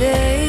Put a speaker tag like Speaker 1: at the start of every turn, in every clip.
Speaker 1: Meteen.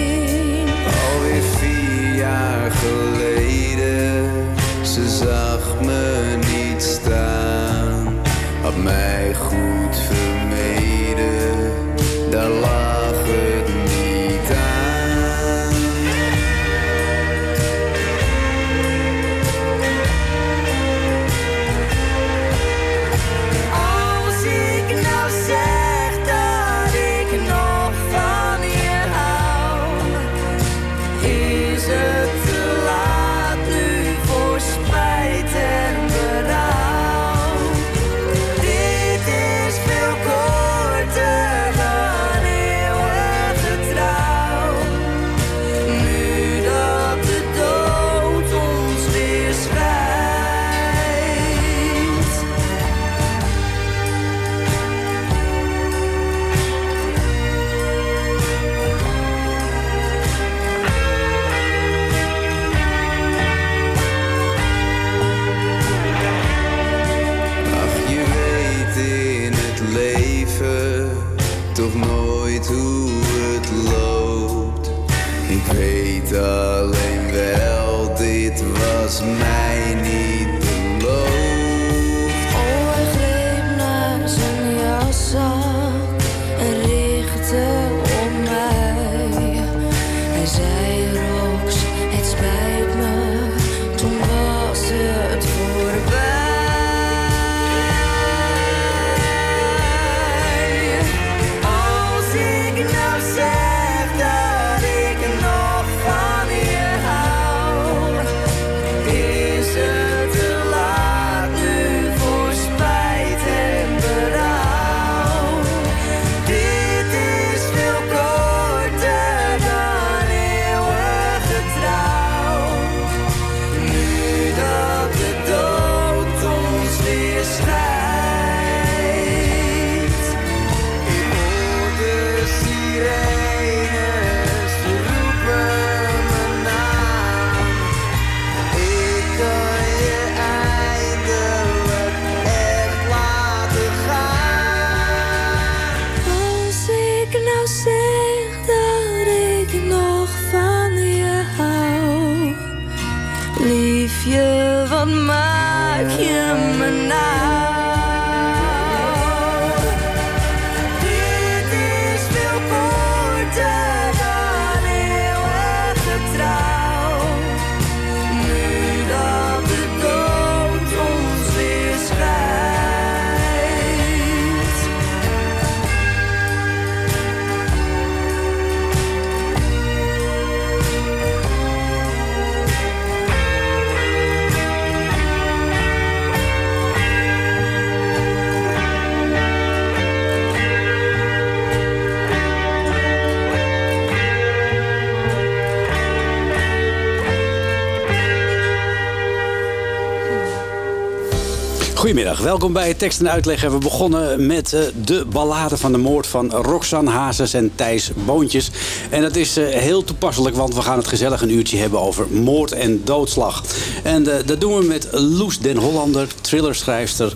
Speaker 2: Welkom bij Tekst en Uitleg. We begonnen met eh, de ballade van de moord van Roxanne Hazes en Thijs Boontjes. En dat is eh, heel toepasselijk, want we gaan het gezellig een uurtje hebben over moord en doodslag. En eh, dat doen we met Loes den Hollander, thrillerschrijfster.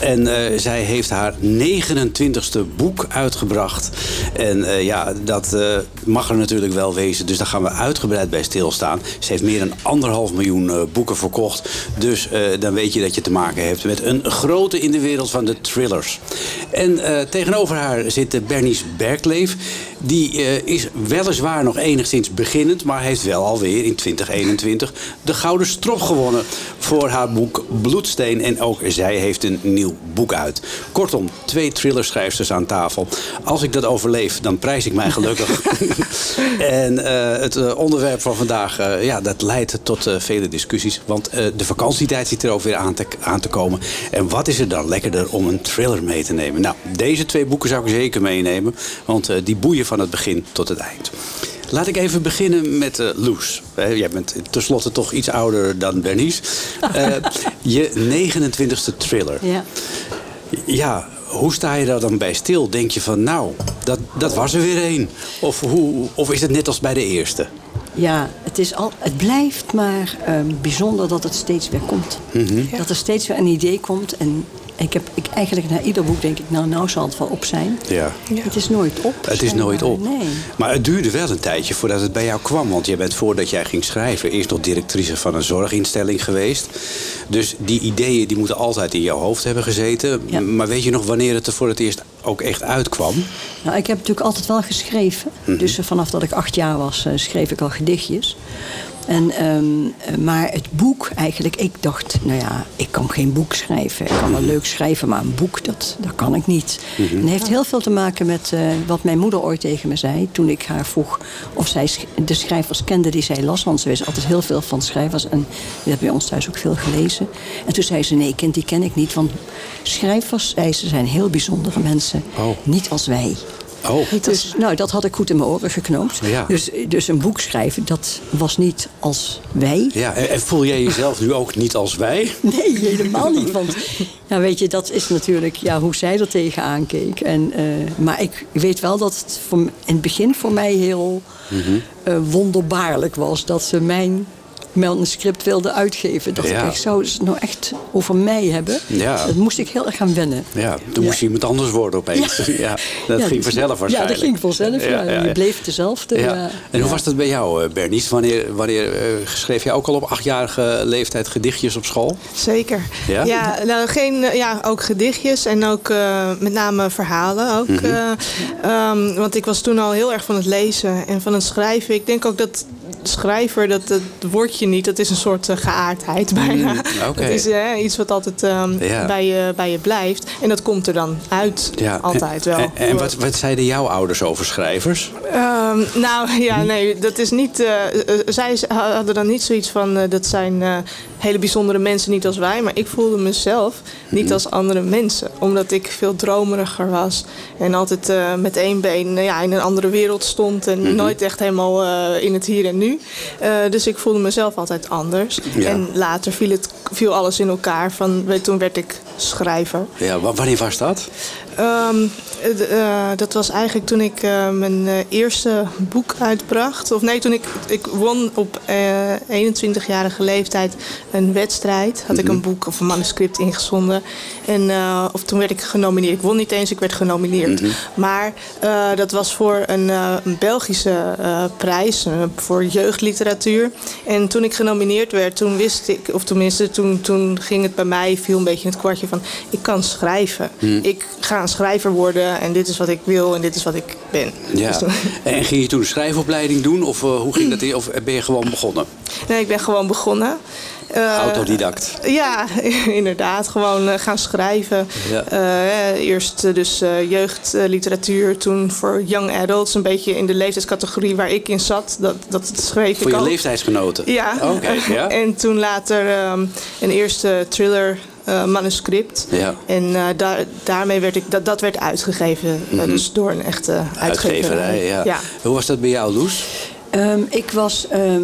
Speaker 2: En zij heeft haar 29ste boek uitgebracht. En eh, ja, dat eh, mag er natuurlijk wel wezen, dus daar gaan we uitgebreid bij stilstaan. Ze heeft meer dan anderhalf miljoen eh, boeken verkocht. Dus dan weet je dat je te maken hebt met een grote in de wereld van de thrillers. En tegenover haar zit Bernice Berkleef. Die eh, is weliswaar nog enigszins beginnend, maar heeft wel alweer in 2021 de Gouden Strop gewonnen voor haar boek Bloedsteen. En ook zij heeft een nieuw boek uit. Kortom, twee thrillerschrijfsters aan tafel. Als ik dat overleef, dan prijs ik mij gelukkig. en eh, het eh, onderwerp van vandaag, ja, dat leidt tot vele discussies. Want de vakantietijd zit er ook weer aan te, aan te komen. En wat is er dan lekkerder om een thriller mee te nemen? Nou, deze twee boeken zou ik zeker meenemen. Want die boeien van het begin tot het eind. Laat ik even beginnen met eh Loes. Eh, jij bent tenslotte toch iets ouder dan Bernice. Eh, je 29e thriller.
Speaker 3: Ja.
Speaker 2: Ja, hoe sta je daar dan bij stil? Denk je van, nou, dat, dat was er weer één. Of, hoe, of is het net als bij de eerste?
Speaker 3: Ja, het, is al, het blijft maar ehm, bijzonder dat het steeds weer komt.
Speaker 2: Mhm.
Speaker 3: Dat er steeds weer een idee komt. En ik heb ik, eigenlijk na ieder boek denk ik, nou, nou zal het wel op zijn.
Speaker 2: Ja.
Speaker 3: Het is nooit op.
Speaker 2: Het is nooit op.
Speaker 3: Nee.
Speaker 2: Maar het duurde wel een tijdje voordat het bij jou kwam. Want je bent voordat jij ging schrijven eerst nog directrice van een zorginstelling geweest. Dus die ideeën die moeten altijd in jouw hoofd hebben gezeten.
Speaker 3: Ja.
Speaker 2: Maar weet je nog wanneer het er voor het eerst ook echt uitkwam?
Speaker 3: Nou, ik heb natuurlijk altijd wel geschreven.
Speaker 2: Mhm.
Speaker 3: Dus eh, vanaf dat ik acht jaar was, eh, schreef ik al gedichtjes. En, ehm, eh, maar het boek eigenlijk, ik dacht, nou ja, ik kan geen boek schrijven. Ik kan wel leuk schrijven, maar een boek, dat, dat kan ik niet. En het heeft heel veel te maken met eh, wat mijn moeder ooit tegen me zei. Toen ik haar vroeg of zij de schrijvers kende die zij las. Want ze wist altijd heel veel van schrijvers. En die heeft bij ons thuis ook veel gelezen. En toen zei ze, nee kind, die ken ik niet. Want schrijvers, zei ze, zijn heel bijzondere mensen.
Speaker 2: Oh.
Speaker 3: Niet als wij.
Speaker 2: Oh,
Speaker 3: Dus nou, dat had ik goed in mijn oren geknoopt.
Speaker 2: Ja.
Speaker 3: Dus, dus een boek schrijven, dat was niet als wij.
Speaker 2: ja. En, voel jij jezelf nu ook niet als wij?
Speaker 3: Nee, helemaal niet. Want nou, weet je, dat is natuurlijk ja, hoe zij er tegenaan keek. En, eh, maar ik weet wel dat het voor, in het begin voor mij heel eh, wonderbaarlijk was dat ze mijn manuscript wilde uitgeven. Dat
Speaker 2: Ja.
Speaker 3: ik echt, zou ze het nou echt over mij hebben?
Speaker 2: Ja.
Speaker 3: Dat moest ik heel erg gaan wennen.
Speaker 2: Ja, toen moest je iemand anders worden opeens. Ja. dat
Speaker 3: Ja,
Speaker 2: ging vanzelf waarschijnlijk.
Speaker 3: Ja, dat ging vanzelf. Ja, Je bleef dezelfde.
Speaker 2: Ja.
Speaker 3: ja.
Speaker 2: En hoe
Speaker 3: Ja.
Speaker 2: was dat bij jou, eh, Bernice? Wanneer, wanneer eh, schreef jij ook al op achtjarige leeftijd gedichtjes op school?
Speaker 4: Zeker.
Speaker 2: Ja?
Speaker 4: Ja, nou, geen, eh, ja ook gedichtjes en ook eh, met name verhalen. Ook,
Speaker 2: Mhm.
Speaker 4: eh, ehm, want ik was toen al heel erg van het lezen en van het schrijven. Ik denk ook dat schrijver, dat, dat woordje niet, dat is een soort eh, geaardheid bijna.
Speaker 2: Mm.
Speaker 4: Dat is eh, iets wat altijd ehm, bij, je, bij je blijft. En dat komt er dan uit, altijd wel.
Speaker 2: En, en wat, wat zeiden jouw ouders over schrijvers?
Speaker 4: Ehm, nou ja, nee, dat is niet. eh, zij hadden dan niet zoiets van. dat zijn hele bijzondere mensen, niet als wij. Maar ik voelde mezelf niet als andere mensen. Omdat ik veel dromeriger was. En altijd met één been ja, in een andere wereld stond. En nooit echt helemaal in het hier en nu. Eh, dus ik voelde mezelf altijd anders.
Speaker 2: Ja.
Speaker 4: En later viel, het, viel alles in elkaar. Van, toen werd ik schrijver.
Speaker 2: Ja, wa- wanneer was dat?
Speaker 4: Ehm, eh, dat was eigenlijk toen ik eh, mijn eh, eerste boek uitbracht. Of nee, toen ik, ik won op eh 21-jarige leeftijd een wedstrijd. Had ik een boek of een manuscript ingezonden. En of toen werd ik genomineerd. Ik won niet eens, ik werd genomineerd. Maar eh, dat was voor een, een Belgische prijs voor jeugdliteratuur. En toen ik genomineerd werd, toen wist ik, of tenminste, toen, toen ging het bij mij, viel een beetje het kwartje van: ik kan schrijven. Ik ga schrijver worden en dit is wat ik wil en dit is wat ik ben.
Speaker 2: Ja.
Speaker 4: Dus toen-
Speaker 2: En ging je toen een schrijfopleiding doen? Of eh, hoe ging dat? in- Of ben je gewoon begonnen?
Speaker 4: nee, ik ben gewoon begonnen. Eh,
Speaker 2: Autodidact.
Speaker 4: Ja, inderdaad. Gewoon eh, gaan schrijven.
Speaker 2: Ja.
Speaker 4: Eerst dus jeugdliteratuur, toen voor young adults. Een beetje in de leeftijdscategorie waar ik in zat. Dat, dat schreef
Speaker 2: Voor
Speaker 4: ik
Speaker 2: je
Speaker 4: ook.
Speaker 2: leeftijdsgenoten?
Speaker 4: Ja.
Speaker 2: Oké, ja.
Speaker 4: en toen later ehm, een eerste thriller manuscript.
Speaker 2: Ja.
Speaker 4: En eh, daar, daarmee werd ik, dat, dat werd uitgegeven. eh, dus door een echte uitgeverij.
Speaker 2: Uitgeverij, ja.
Speaker 4: ja.
Speaker 2: Hoe was dat bij jou, Loes?
Speaker 3: Ehm, ik was. ehm,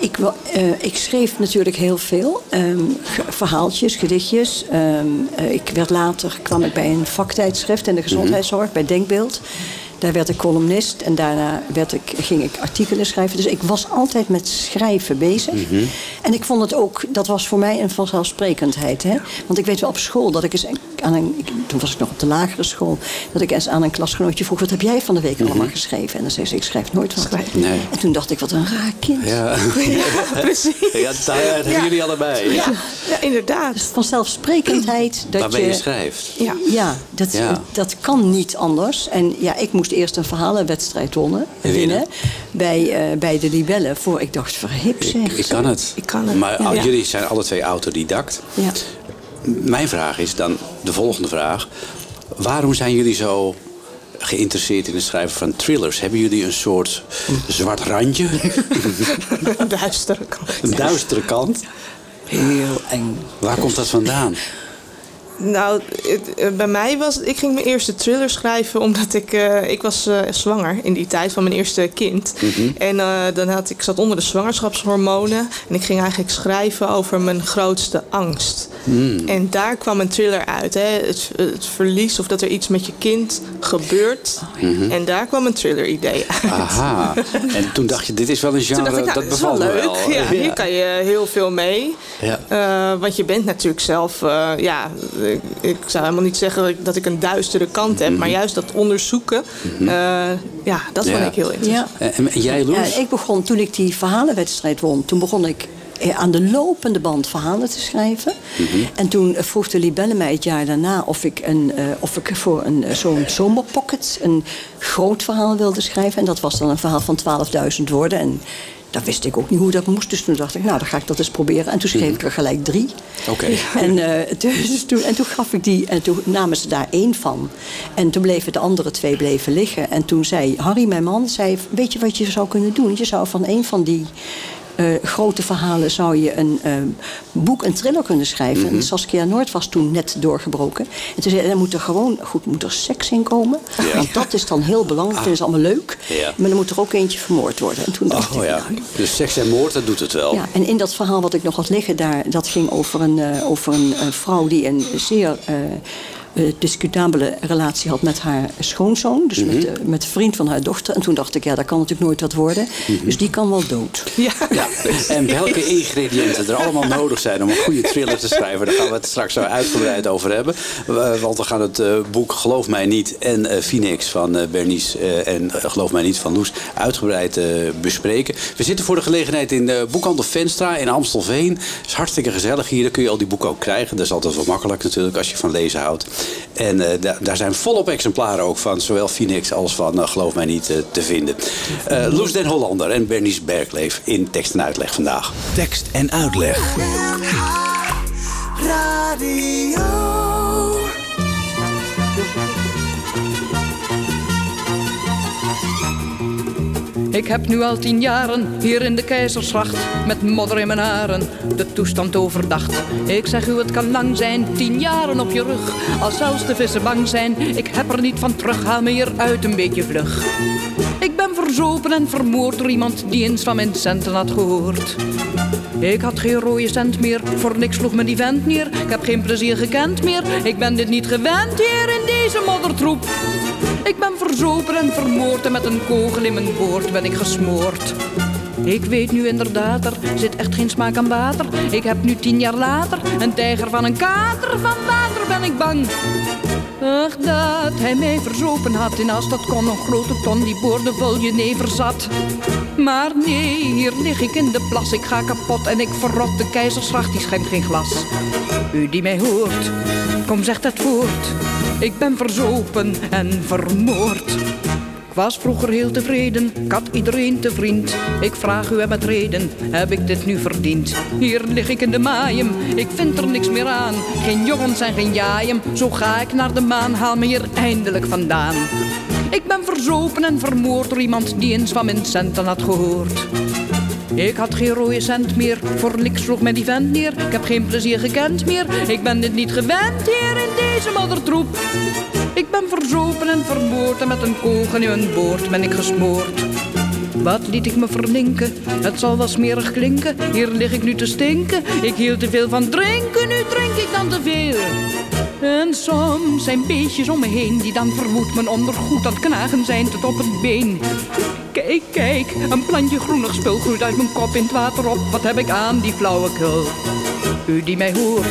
Speaker 3: ik, eh, ik schreef natuurlijk heel veel. ehm, ge- verhaaltjes, gedichtjes. Ehm, eh, ik werd later kwam ik bij een vaktijdschrift in de gezondheidszorg, bij Denkbeeld. Daar werd ik columnist en daarna werd ik, ging ik artikelen schrijven. Dus ik was altijd met schrijven bezig. En ik vond het ook, dat was voor mij een vanzelfsprekendheid. Hè? Want ik weet wel op school dat ik eens aan een, ik- toen was ik nog op de lagere school, dat ik eens aan een klasgenootje vroeg: wat heb jij van de week allemaal geschreven? En dan zei ze: ik schrijf nooit wat.
Speaker 2: Nee.
Speaker 3: En toen dacht ik: wat een raar kind.
Speaker 2: Ja,
Speaker 4: Precies.
Speaker 2: ja daar hebben jullie allebei.
Speaker 4: Ja, ja inderdaad.
Speaker 3: Dus vanzelfsprekendheid dat
Speaker 2: Waarbij je
Speaker 3: je
Speaker 2: schrijft.
Speaker 4: Ja.
Speaker 3: Ja, dat,
Speaker 2: Ja.
Speaker 3: dat kan niet anders. En ja, ik moest eerst een verhalenwedstrijd wonnen,
Speaker 2: Winnen.
Speaker 3: winnen bij, eh, bij de Libellen. Voor ik dacht, verhip zeg.
Speaker 2: Ik, ik kan het.
Speaker 4: Ik kan het.
Speaker 2: Maar
Speaker 4: Ja.
Speaker 2: jullie zijn alle twee autodidact.
Speaker 3: Ja.
Speaker 2: Mijn vraag is dan de volgende vraag. Waarom zijn jullie zo geïnteresseerd in het schrijven van thrillers? Hebben jullie een soort zwart randje?
Speaker 4: Een duistere kant.
Speaker 2: Een duistere kant?
Speaker 3: Heel eng.
Speaker 2: Waar komt dat vandaan?
Speaker 4: Nou, het, eh, bij mij was... Ik ging mijn eerste thriller schrijven omdat ik... eh, ik was eh, zwanger in die tijd van mijn eerste kind. En eh, dan had ik zat onder de zwangerschapshormonen. En ik ging eigenlijk schrijven over mijn grootste angst. En daar kwam een thriller uit. Hè? Het, het verlies of dat er iets met je kind gebeurt. En daar kwam een thriller idee uit.
Speaker 2: Aha. En toen dacht je, dit is wel een genre,
Speaker 4: ik, nou,
Speaker 2: dat
Speaker 4: wel
Speaker 2: bevalt me
Speaker 4: leuk.
Speaker 2: wel.
Speaker 4: Ja, hier kan je heel veel mee.
Speaker 2: Ja.
Speaker 4: Want je bent natuurlijk zelf... ja, ik, ik zou helemaal niet zeggen dat ik, dat ik een duistere kant heb. Maar juist dat onderzoeken... eh, ja, dat vond ik heel interessant.
Speaker 3: Ja.
Speaker 2: En, en jij, Loes?
Speaker 3: Ja, ik begon, toen ik die verhalenwedstrijd won, toen begon ik eh, aan de lopende band verhalen te schrijven. En toen vroeg de Libelle mij het jaar daarna of ik, een, eh, of ik voor een, zo'n zomerpocket een groot verhaal wilde schrijven. En dat was dan een verhaal van 12.000 woorden. En dat wist ik ook niet hoe dat moest. Dus toen dacht ik, nou, dan ga ik dat eens proberen. En toen schreef ik er gelijk drie.
Speaker 2: Oké.
Speaker 3: En, eh, dus toen, en toen gaf ik die, en toen namen ze daar één van. En toen bleven de andere twee bleven liggen. En toen zei Harry, mijn man, zei, weet je wat je zou kunnen doen? Je zou van een van die eh, grote verhalen zou je een eh, boek, een thriller kunnen schrijven. En Saskia Noord was toen net doorgebroken. En toen zei er moet er gewoon, goed, moet er seks in komen.
Speaker 2: Ja.
Speaker 3: Want dat is dan heel belangrijk, dat vinden ze allemaal leuk.
Speaker 2: Ja.
Speaker 3: Maar dan moet er ook eentje vermoord worden. En toen dacht
Speaker 2: Oh
Speaker 3: ik,
Speaker 2: ja,
Speaker 3: nou,
Speaker 2: dus seks en moord, dat doet het wel.
Speaker 3: ja, en in dat verhaal wat ik nog had liggen, daar, dat ging over een, eh, over een vrouw die een zeer discutabele relatie had met haar schoonzoon. Dus met, de, met de vriend van haar dochter. En toen dacht ik, ja, dat kan natuurlijk nooit wat worden. Dus die kan wel dood.
Speaker 4: Ja.
Speaker 2: Ja, en welke ingrediënten er allemaal nodig zijn om een goede thriller te schrijven, daar gaan we het straks zo uitgebreid over hebben. Eh, Want we gaan het eh, boek Geloof mij niet en eh, Phoenix van eh, Bernice eh, en eh, Geloof mij niet van Loes uitgebreid eh, bespreken. We zitten voor de gelegenheid in de boekhandel Venstra in Amstelveen. Het is hartstikke gezellig hier. Daar kun je al die boeken ook krijgen. Dat is altijd wel makkelijk natuurlijk als je van lezen houdt. En eh, da- daar zijn volop exemplaren ook van zowel Phoenix als van eh, Geloof mij niet eh, te vinden. Eh Loes den Hollander en Bernice Bergleef in tekst en uitleg vandaag.
Speaker 5: Tekst en uitleg.
Speaker 6: Radio.
Speaker 7: Ik heb nu al tien jaren hier in de keizerswacht met modder in mijn haren de toestand overdacht. Ik zeg u, het kan lang zijn, tien jaren op je rug. Als zelfs de vissen bang zijn, ik heb er niet van terug, haal me hier uit een beetje vlug. Ik ben verzopen en vermoord door iemand die eens van mijn centen had gehoord. Ik had geen rode cent meer, voor niks sloeg me die vent neer. Ik heb geen plezier gekend meer, ik ben dit niet gewend hier in deze moddertroep. Ik ben verzopen en vermoord en met een kogel in mijn boord ben ik gesmoord. Ik weet nu inderdaad, er zit echt geen smaak aan water. Ik heb nu tien jaar later een tijger van een kater. Van water ben ik bang. Ach, dat hij mij verzopen had in als dat kon een grote ton die boordevol jenever zat. Maar nee, hier lig ik in de plas, ik ga kapot en ik verrot. De keizerswacht, die schenkt geen glas. U die mij hoort, kom zeg dat voort. Ik ben verzopen en vermoord. Ik was vroeger heel tevreden, ik had iedereen te vriend. Ik vraag u en met reden, heb ik dit nu verdiend? Hier lig ik in de maaien, ik vind er niks meer aan. Geen jongens en geen jaaien, zo ga ik naar de maan, haal me hier eindelijk vandaan. Ik ben verzopen en vermoord door iemand die eens van mijn centen had gehoord. Ik had geen rode cent meer, voor niks sloeg mij die vent neer. Ik heb geen plezier gekend meer, ik ben dit niet gewend hier in deze moddertroep. Ik ben verzopen en vermoord en met een kogel in mijn boord ben ik gesmoord. Wat liet ik me verlinken? Het zal wel smerig klinken. Hier lig ik nu te stinken. Ik hield te veel van drinken, nu drink ik dan te veel. En soms zijn beestjes om me heen die dan vermoed mijn ondergoed het knagen zijn tot op het been. Kijk, kijk, een plantje groenig spul groeit uit mijn kop in het water op. Wat heb ik aan die flauwekul? U die mij hoort,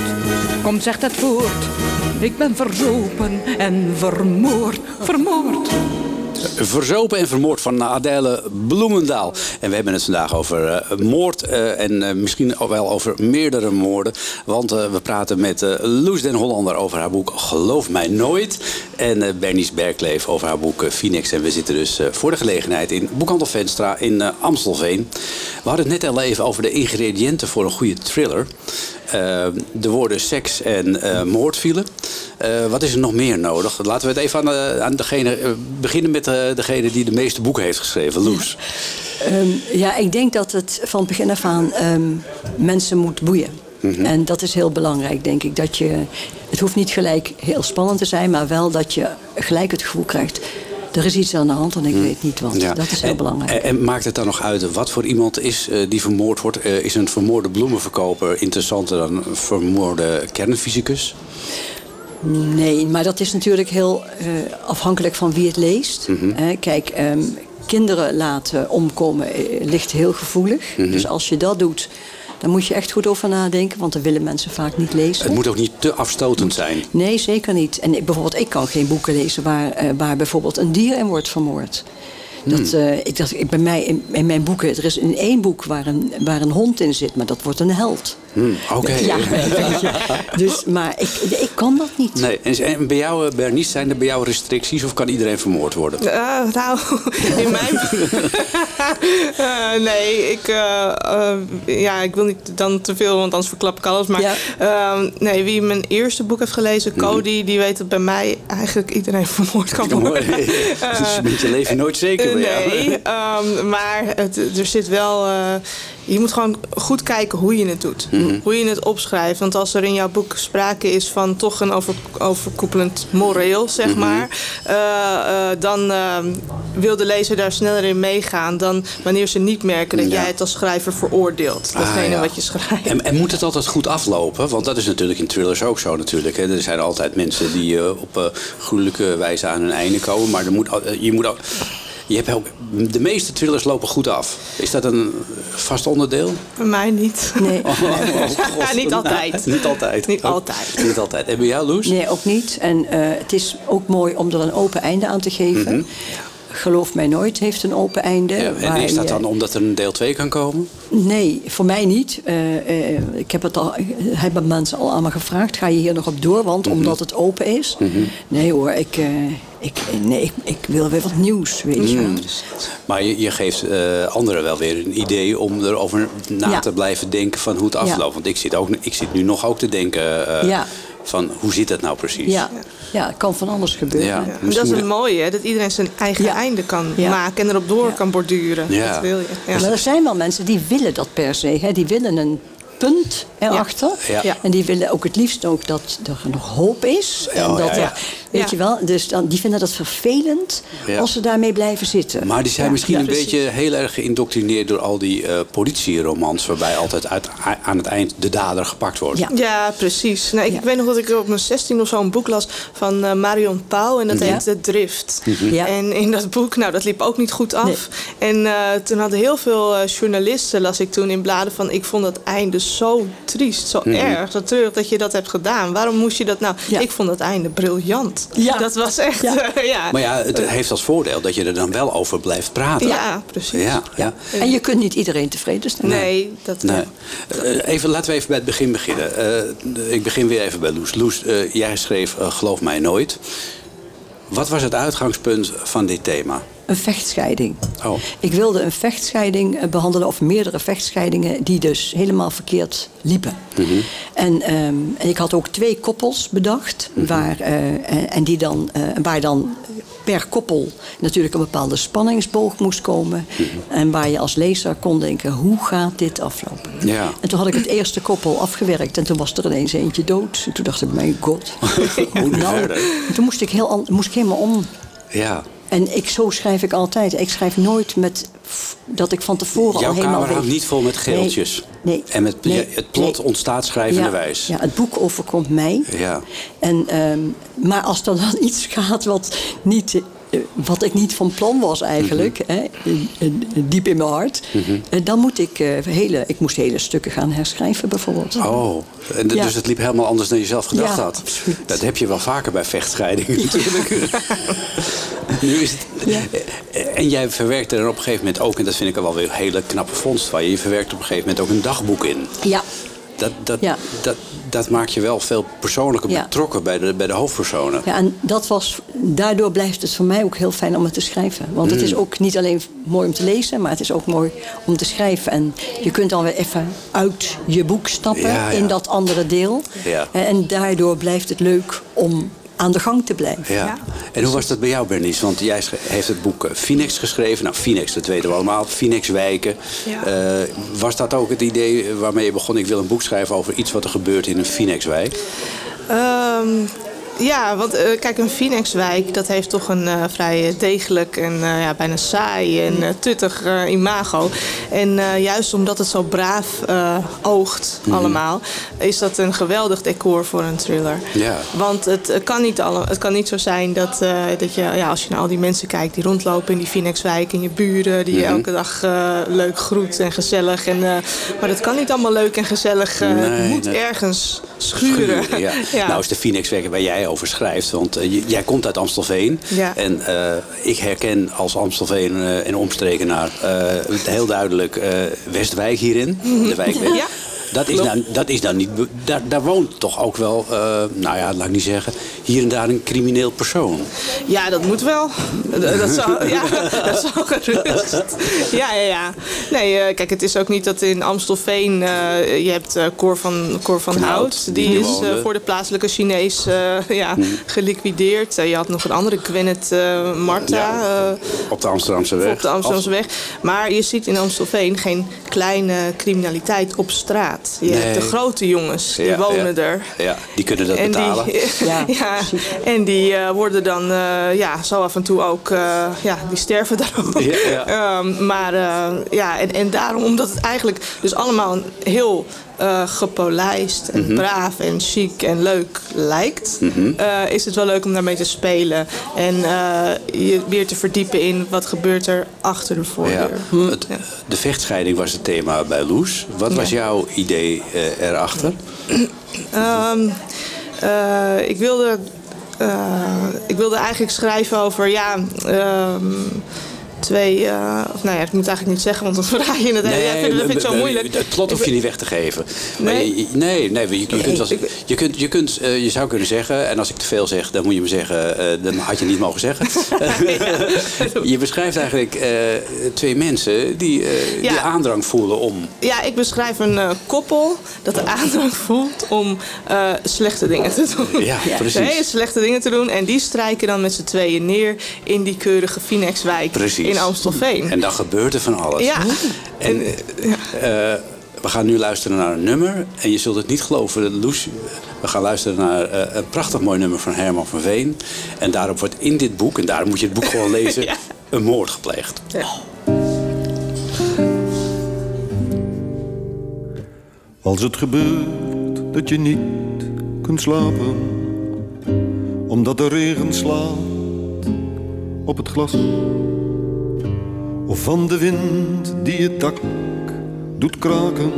Speaker 7: kom zeg dat voort. Ik ben verzopen en vermoord, vermoord.
Speaker 2: Verzopen en vermoord van Adèle Bloemendaal. En we hebben het vandaag over eh, moord eh, en eh, misschien wel over meerdere moorden. Want we praten met Loes den Hollander over haar boek Geloof mij nooit. En eh, Bernice Berkleef over haar boek eh, Phoenix. En we zitten dus eh, voor de gelegenheid in Boekhandel Venstra in Amstelveen. We hadden het net al even over de ingrediënten voor een goede thriller. De woorden seks en moord vielen. Wat is er nog meer nodig? Laten we het even aan, aan degene, beginnen met degene die de meeste boeken heeft geschreven, Loes.
Speaker 3: Ehm, ja, ik denk dat het van begin af aan ehm, mensen moet boeien. En dat is heel belangrijk, denk ik. Dat je, het hoeft niet gelijk heel spannend te zijn, maar wel dat je gelijk het gevoel krijgt. Er is iets aan de hand en ik weet niet wat.
Speaker 2: Ja.
Speaker 3: Dat is heel
Speaker 2: en,
Speaker 3: belangrijk.
Speaker 2: En, en maakt het dan nog uit wat voor iemand is eh, die vermoord wordt? Eh, is een vermoorde bloemenverkoper interessanter dan een vermoorde kernfysicus?
Speaker 3: Nee, maar dat is natuurlijk heel eh, afhankelijk van wie het leest. Eh, kijk, ehm, kinderen laten omkomen ligt heel gevoelig. Dus als je dat doet, dan moet je echt goed over nadenken. Want dan willen mensen vaak niet lezen.
Speaker 2: Het moet ook niet te afstotend zijn.
Speaker 3: Nee, zeker niet. En ik, bijvoorbeeld, ik kan geen boeken lezen waar, eh, waar bijvoorbeeld een dier in wordt vermoord. Dat, eh, ik dacht, ik, bij mij in, in mijn boeken, er is in één boek waar een, waar een hond in zit, maar dat wordt een held.
Speaker 2: Hm, Oké.
Speaker 3: Ja, dus, maar ik, ik kan dat niet.
Speaker 2: Nee, en, bij jou, eh, Bernice, zijn er bij jou restricties of kan iedereen vermoord worden?
Speaker 4: Eh, nou, in mijn... Eh, nee, ik, eh, eh, ja, ik wil niet dan te veel, want anders verklap ik alles. Maar
Speaker 3: Ja.
Speaker 4: ehm, nee, wie mijn eerste boek heeft gelezen, Cody, die weet dat bij mij eigenlijk iedereen vermoord kan worden.
Speaker 2: dus je bent je leven nooit zeker jou.
Speaker 4: Nee, ehm, maar het, er zit wel. eh, je moet gewoon goed kijken hoe je het doet.
Speaker 2: Mhm.
Speaker 4: Hoe je het opschrijft. Want als er in jouw boek sprake is van toch een over, overkoepelend moreel, zeg
Speaker 2: Mhm.
Speaker 4: maar. eh, eh, dan ehm, wil de lezer daar sneller in meegaan dan wanneer ze niet merken dat
Speaker 2: Ja.
Speaker 4: jij het als schrijver veroordeelt. Datgene
Speaker 2: Ah, ja.
Speaker 4: wat je schrijft.
Speaker 2: En, en moet het altijd goed aflopen? Want dat is natuurlijk in thrillers ook zo natuurlijk. Hè. Er zijn altijd mensen die op gruwelijke wijze aan hun einde komen. Maar er moet, je moet ook... Je hebt ook, de meeste thrillers lopen goed af. Is dat een vast onderdeel?
Speaker 4: Bij mij niet.
Speaker 3: Nee.
Speaker 2: Oh, God.
Speaker 4: niet altijd.
Speaker 2: niet altijd.
Speaker 4: Niet
Speaker 2: Oh,
Speaker 4: altijd.
Speaker 2: Niet altijd. En bij jou, Loes?
Speaker 3: Nee, ook niet. En eh, het is ook mooi om er een open einde aan te geven. Geloof mij nooit heeft een open einde.
Speaker 2: Mhm. Ja, en is dat
Speaker 3: je-
Speaker 2: dan omdat er een deel 2 kan komen?
Speaker 3: Nee, voor mij niet. Eh, eh, ik heb het al, hebben mensen al allemaal gevraagd. Ga je hier nog op door? Want
Speaker 2: Mhm.
Speaker 3: omdat het open is. Nee hoor, ik, eh, ik, nee, ik, ik wil weer wat nieuws, weet je
Speaker 2: Mhm. Maar je, je geeft eh, anderen wel weer een idee om erover na
Speaker 3: Ja.
Speaker 2: te blijven denken van hoe het afloopt.
Speaker 3: Ja.
Speaker 2: Want ik zit, ook, ik zit nu nog ook te denken eh, van hoe zit dat nou precies?
Speaker 3: Ja, ja, het kan van alles gebeuren.
Speaker 2: Ja. Misschien
Speaker 4: dat is het mooie, hè? dat iedereen zijn eigen
Speaker 3: Ja.
Speaker 4: einde kan
Speaker 3: Ja.
Speaker 4: maken en erop door
Speaker 3: Ja.
Speaker 4: kan borduren.
Speaker 2: Ja.
Speaker 4: Dat wil je. Ja.
Speaker 3: Maar er zijn wel mensen die willen dat per se. Hè? Die willen een punt erachter.
Speaker 2: Ja.
Speaker 4: Ja.
Speaker 3: En die willen ook het liefst ook dat er nog hoop is.
Speaker 2: Ja,
Speaker 3: en dat er-. Weet
Speaker 4: Ja.
Speaker 3: je wel? Dus dan, die vinden dat vervelend
Speaker 2: Ja.
Speaker 3: als ze daarmee blijven zitten.
Speaker 2: Maar die zijn
Speaker 3: Ja,
Speaker 2: misschien
Speaker 3: ja,
Speaker 2: een
Speaker 3: precies.
Speaker 2: beetje heel erg geïndoctrineerd door al die eh politieromans... waarbij altijd uit, aan het eind de dader gepakt wordt.
Speaker 3: Ja.
Speaker 4: Ja, precies. Nou, ik
Speaker 3: Ja.
Speaker 4: weet nog dat ik op mijn 16 of zo een boek las van eh, Marion Pauw. En dat
Speaker 3: Ja.
Speaker 4: heet De Drift.
Speaker 3: Ja.
Speaker 4: En in dat boek, nou, dat liep ook niet goed af. En eh, toen hadden heel veel eh, journalisten, las ik toen in bladen van... ik vond dat einde zo triest, zo erg, zo treurig dat je dat hebt gedaan. Waarom moest je dat nou...
Speaker 3: Ja.
Speaker 4: Ik vond dat einde briljant.
Speaker 3: Ja.
Speaker 4: Dat was echt...
Speaker 3: Ja.
Speaker 4: eh, ja.
Speaker 2: Maar ja, het heeft als voordeel dat je er dan wel over blijft praten.
Speaker 4: Ja, precies.
Speaker 2: Ja, ja.
Speaker 3: En je kunt niet iedereen tevreden stellen.
Speaker 4: Nee, dat...
Speaker 2: Nee. Eh, even, laten we even bij het begin beginnen. Eh, ik begin weer even bij Loes. Loes, eh, jij schreef Geloof mij nooit. Wat was het uitgangspunt van dit thema?
Speaker 3: Een vechtscheiding.
Speaker 2: Oh.
Speaker 3: Ik wilde een vechtscheiding eh, behandelen, of meerdere vechtscheidingen, die dus helemaal verkeerd liepen. en, ehm, en ik had ook twee koppels bedacht, waar, eh, en, die dan, eh, waar dan per koppel natuurlijk een bepaalde spanningsboog moest komen. En waar je als lezer kon denken, hoe gaat dit aflopen?
Speaker 2: Ja.
Speaker 3: En toen had ik het eerste koppel afgewerkt en toen was er ineens eentje dood. En toen dacht ik, mijn god.
Speaker 2: Hoe
Speaker 3: en toen moest ik, heel, moest ik helemaal om.
Speaker 2: Ja.
Speaker 3: En ik, zo schrijf ik altijd. Ik schrijf nooit met dat ik van tevoren
Speaker 2: Jouw
Speaker 3: al helemaal
Speaker 2: kamer
Speaker 3: weet.
Speaker 2: hangt niet vol met geeltjes.
Speaker 3: Nee. nee
Speaker 2: En met,
Speaker 3: nee,
Speaker 2: het plot
Speaker 3: nee.
Speaker 2: ontstaat schrijvenderwijs.
Speaker 3: Ja, ja, het boek overkomt mij.
Speaker 2: Ja.
Speaker 3: En, ehm, maar als er dan iets gaat wat niet wat ik niet van plan was eigenlijk,
Speaker 2: Mhm.
Speaker 3: hè, diep in mijn hart, eh, dan moet ik eh, hele, ik moest hele stukken gaan herschrijven bijvoorbeeld.
Speaker 2: Oh, en
Speaker 3: Ja.
Speaker 2: dus het liep helemaal anders dan je zelf gedacht
Speaker 3: Ja,
Speaker 2: had.
Speaker 3: absoluut.
Speaker 2: Dat heb je wel vaker bij vechtscheidingen natuurlijk. nu is het,
Speaker 3: Ja.
Speaker 2: En jij verwerkt er op een gegeven moment ook, en dat vind ik wel weer een hele knappe vondst van je, je verwerkt op een gegeven moment ook een dagboek in.
Speaker 3: Ja,
Speaker 2: Dat, dat,
Speaker 3: Ja.
Speaker 2: dat, dat maakt je wel veel persoonlijker
Speaker 3: Ja.
Speaker 2: betrokken bij de, bij de hoofdpersonen.
Speaker 3: Ja, en dat was, daardoor blijft het voor mij ook heel fijn om het te schrijven. Want het is
Speaker 2: Mm.
Speaker 3: ook niet alleen mooi om te lezen, maar het is ook mooi om te schrijven. En je kunt dan weer even uit je boek stappen
Speaker 2: Ja,
Speaker 3: in dat andere deel.
Speaker 2: Ja.
Speaker 3: En daardoor blijft het leuk om aan de gang te blijven.
Speaker 2: Ja. En hoe was dat bij jou, Bernice? Want jij heeft het boek eh, Phoenix geschreven. Nou, Phoenix, dat weten we allemaal. Phoenix wijken. Eh, was dat ook het idee waarmee je begon? Ik wil een boek schrijven over iets wat er gebeurt in een Phoenixwijk.
Speaker 4: Ehm, ja, want eh, kijk, een Phoenixwijk, dat heeft toch een eh, vrij degelijk en eh, ja, bijna saai en tuttig imago. En juist omdat het zo braaf oogt allemaal, is dat een geweldig decor voor een thriller.
Speaker 2: Ja.
Speaker 4: Want het, kan niet alle, het kan niet zo zijn dat, dat je, ja, als je naar al die mensen kijkt die rondlopen in die Phoenixwijk en je buren die je elke dag leuk groet en gezellig. En, maar dat kan niet allemaal leuk en gezellig. het moet
Speaker 2: nee.
Speaker 4: ergens schuren.
Speaker 2: Schuren, ja.
Speaker 4: Ja.
Speaker 2: Nou is de Phoenixwijk waar jij over schrijft. Want eh, jij komt uit Amstelveen.
Speaker 4: Ja.
Speaker 2: En eh, ik herken als Amstelveen en omstrekenaar eh, heel duidelijk Westwijk hierin. De wijk. Dat is, nou, dat is nou niet... Daar, daar woont toch ook wel, eh, nou ja, laat ik niet zeggen... hier en daar een crimineel persoon.
Speaker 4: Ja, dat moet wel. Dat, zal, ja, dat gerust. Ja, ja, ja. Nee, eh, kijk, het is ook niet dat in Amstelveen... eh, je hebt Cor van, Cor van
Speaker 2: Hout, die
Speaker 4: is voor de plaatselijke Chinees ja, geliquideerd. Eh, je had nog een andere, Gwyneth Marta...
Speaker 2: Ja, op de Amsterdamse weg.
Speaker 4: op de Amsterdamse weg. Maar je ziet in Amstelveen geen kleine criminaliteit op straat. Je
Speaker 2: Nee.
Speaker 4: hebt de grote jongens, die
Speaker 2: Ja,
Speaker 4: wonen
Speaker 2: ja.
Speaker 4: er.
Speaker 2: Ja, die kunnen dat
Speaker 4: En
Speaker 2: betalen.
Speaker 4: die,
Speaker 3: Ja,
Speaker 4: ja, en die eh, worden dan eh, ja, zo af en toe ook, eh, ja, die sterven daar ook.
Speaker 2: Ja, ja.
Speaker 4: Ehm, maar eh, ja, en, en daarom, omdat het eigenlijk dus allemaal heel eh, gepolijst en
Speaker 2: Mhm.
Speaker 4: braaf en chic en leuk lijkt,
Speaker 2: Mhm.
Speaker 4: eh, is het wel leuk om daarmee te spelen. En eh, je weer te verdiepen in wat gebeurt er achter de
Speaker 2: Ja.
Speaker 4: voordeur.
Speaker 2: Het, de vechtscheiding was het thema bij Loes. Wat was
Speaker 4: Ja.
Speaker 2: jouw idee erachter?
Speaker 4: Eh, ik, wilde, ik wilde eigenlijk schrijven over, ja, ehm, twee, eh, of nou ja, ik moet eigenlijk niet zeggen, want dan verraai je het. Nee, ja, vind, dat vind ik zo moeilijk.
Speaker 2: Het plot hoef je niet weg te geven.
Speaker 4: Nee.
Speaker 2: je- nee, nee, je, je kunt, je, kunt, je, kunt, eh, je zou kunnen zeggen, en als ik te veel zeg, dan moet je me zeggen, eh, dan had je niet mogen zeggen. je beschrijft eigenlijk twee mensen die, eh, die
Speaker 4: Ja.
Speaker 2: aandrang voelen om.
Speaker 4: Ja, ik beschrijf een koppel dat de aandrang voelt om slechte dingen te doen.
Speaker 2: Ja, precies.
Speaker 4: Hele slechte dingen te doen. En die strijken dan met z'n tweeën neer in die keurige Phoenixwijk
Speaker 2: Precies.
Speaker 4: in Amstelveen.
Speaker 2: En dan gebeurt er van alles.
Speaker 4: Ja.
Speaker 2: En eh, we gaan nu luisteren naar een nummer. En je zult het niet geloven, Loes. We gaan luisteren naar eh, een prachtig mooi nummer van Herman van Veen. En daarop wordt in dit boek, en daarom moet je het boek gewoon lezen,
Speaker 4: Ja.
Speaker 2: een moord gepleegd.
Speaker 5: Als het gebeurt dat je niet kunt slapen, omdat de regen slaat op het glas, of van de wind die het dak doet kraken,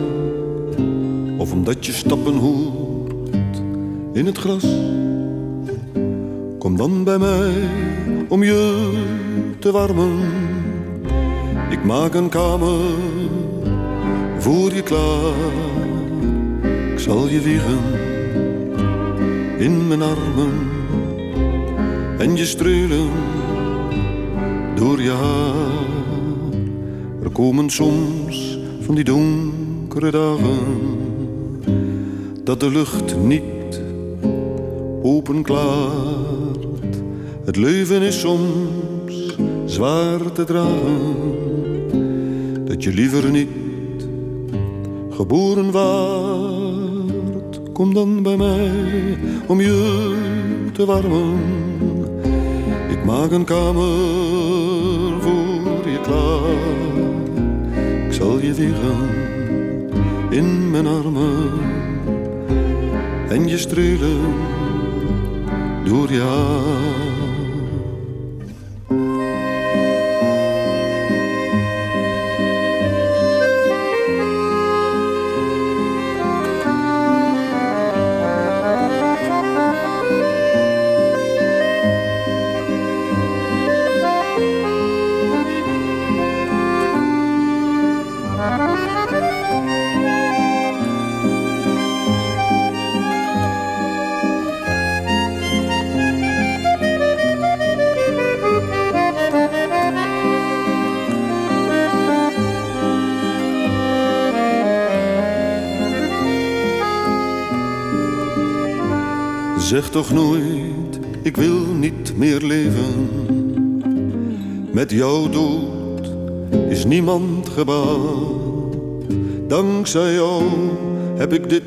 Speaker 5: of omdat je stappen hoort in het gras. Kom dan bij mij om je te warmen. Ik maak een kamer voor je klaar. Ik zal je wiegen in mijn armen en je strelen door je haar. Komen soms van die donkere dagen dat de lucht niet openklaart. Het leven is soms zwaar te dragen, dat je liever niet geboren waart. Kom dan bij mij om je te warmen. Ik maak een kamer voor je klaar. In mijn armen. En je strelen door je toch nooit, ik wil niet meer leven. Met jouw dood is niemand gebaat. Dankzij jou heb ik dit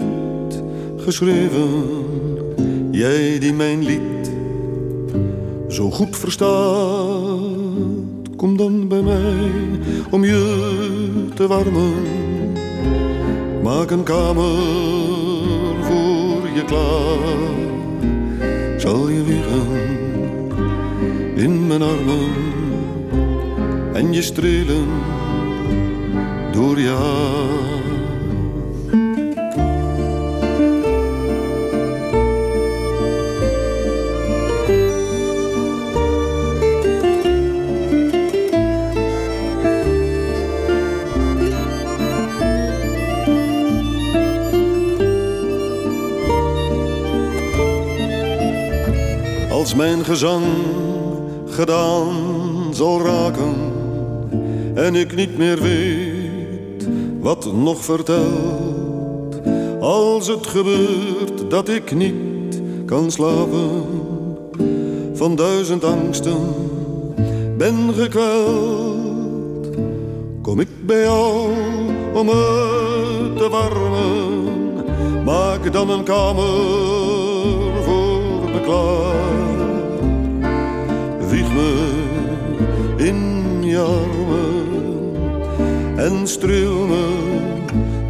Speaker 5: geschreven. Jij die mijn lied zo goed verstaat. Kom dan bij mij om je te warmen. Maak een kamer voor je klaar. Mijn armen en je strelen door. Als mijn gezang gedaan zal raken en ik niet meer weet wat nog vertelt. Als het gebeurt dat ik niet kan slapen, van duizend angsten ben gekweld, kom ik bij jou om me te warmen. Maak dan een kamer voor me klaar. In je armen en streel me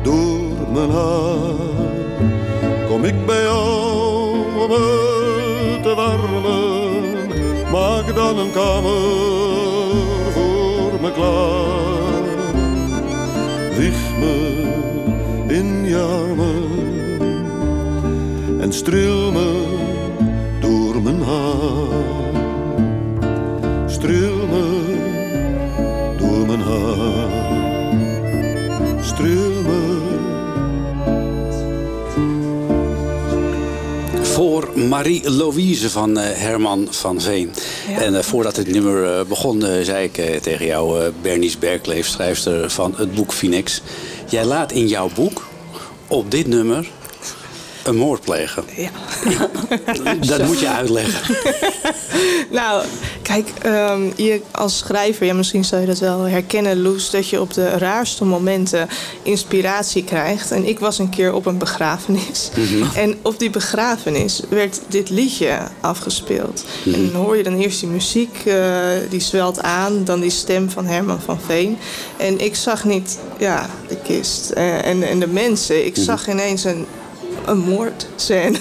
Speaker 5: door mijn haar. Kom ik bij jou om me te warmen, maak dan een kamer voor me klaar. Wieg me in je armen en streel me
Speaker 2: Marie-Louise van eh, Herman van Veen. En eh, voordat het nummer eh, begon, zei ik tegen jou, Bernice Berkleef, schrijfster van het boek Phoenix. Jij laat in jouw boek op dit nummer een moord plegen.
Speaker 4: Ja.
Speaker 2: Dat moet je uitleggen.
Speaker 4: Nou, kijk, ehm, je als schrijver, ja, misschien zou je dat wel herkennen, Loes, dat je op de raarste momenten inspiratie krijgt. En ik was een keer op een begrafenis. En op die begrafenis werd dit liedje afgespeeld. En dan hoor je dan eerst die muziek, eh, die zwelt aan, dan die stem van Herman van Veen. En ik zag niet, ja, de kist eh, en, en de mensen. Ik zag ineens een een moordscène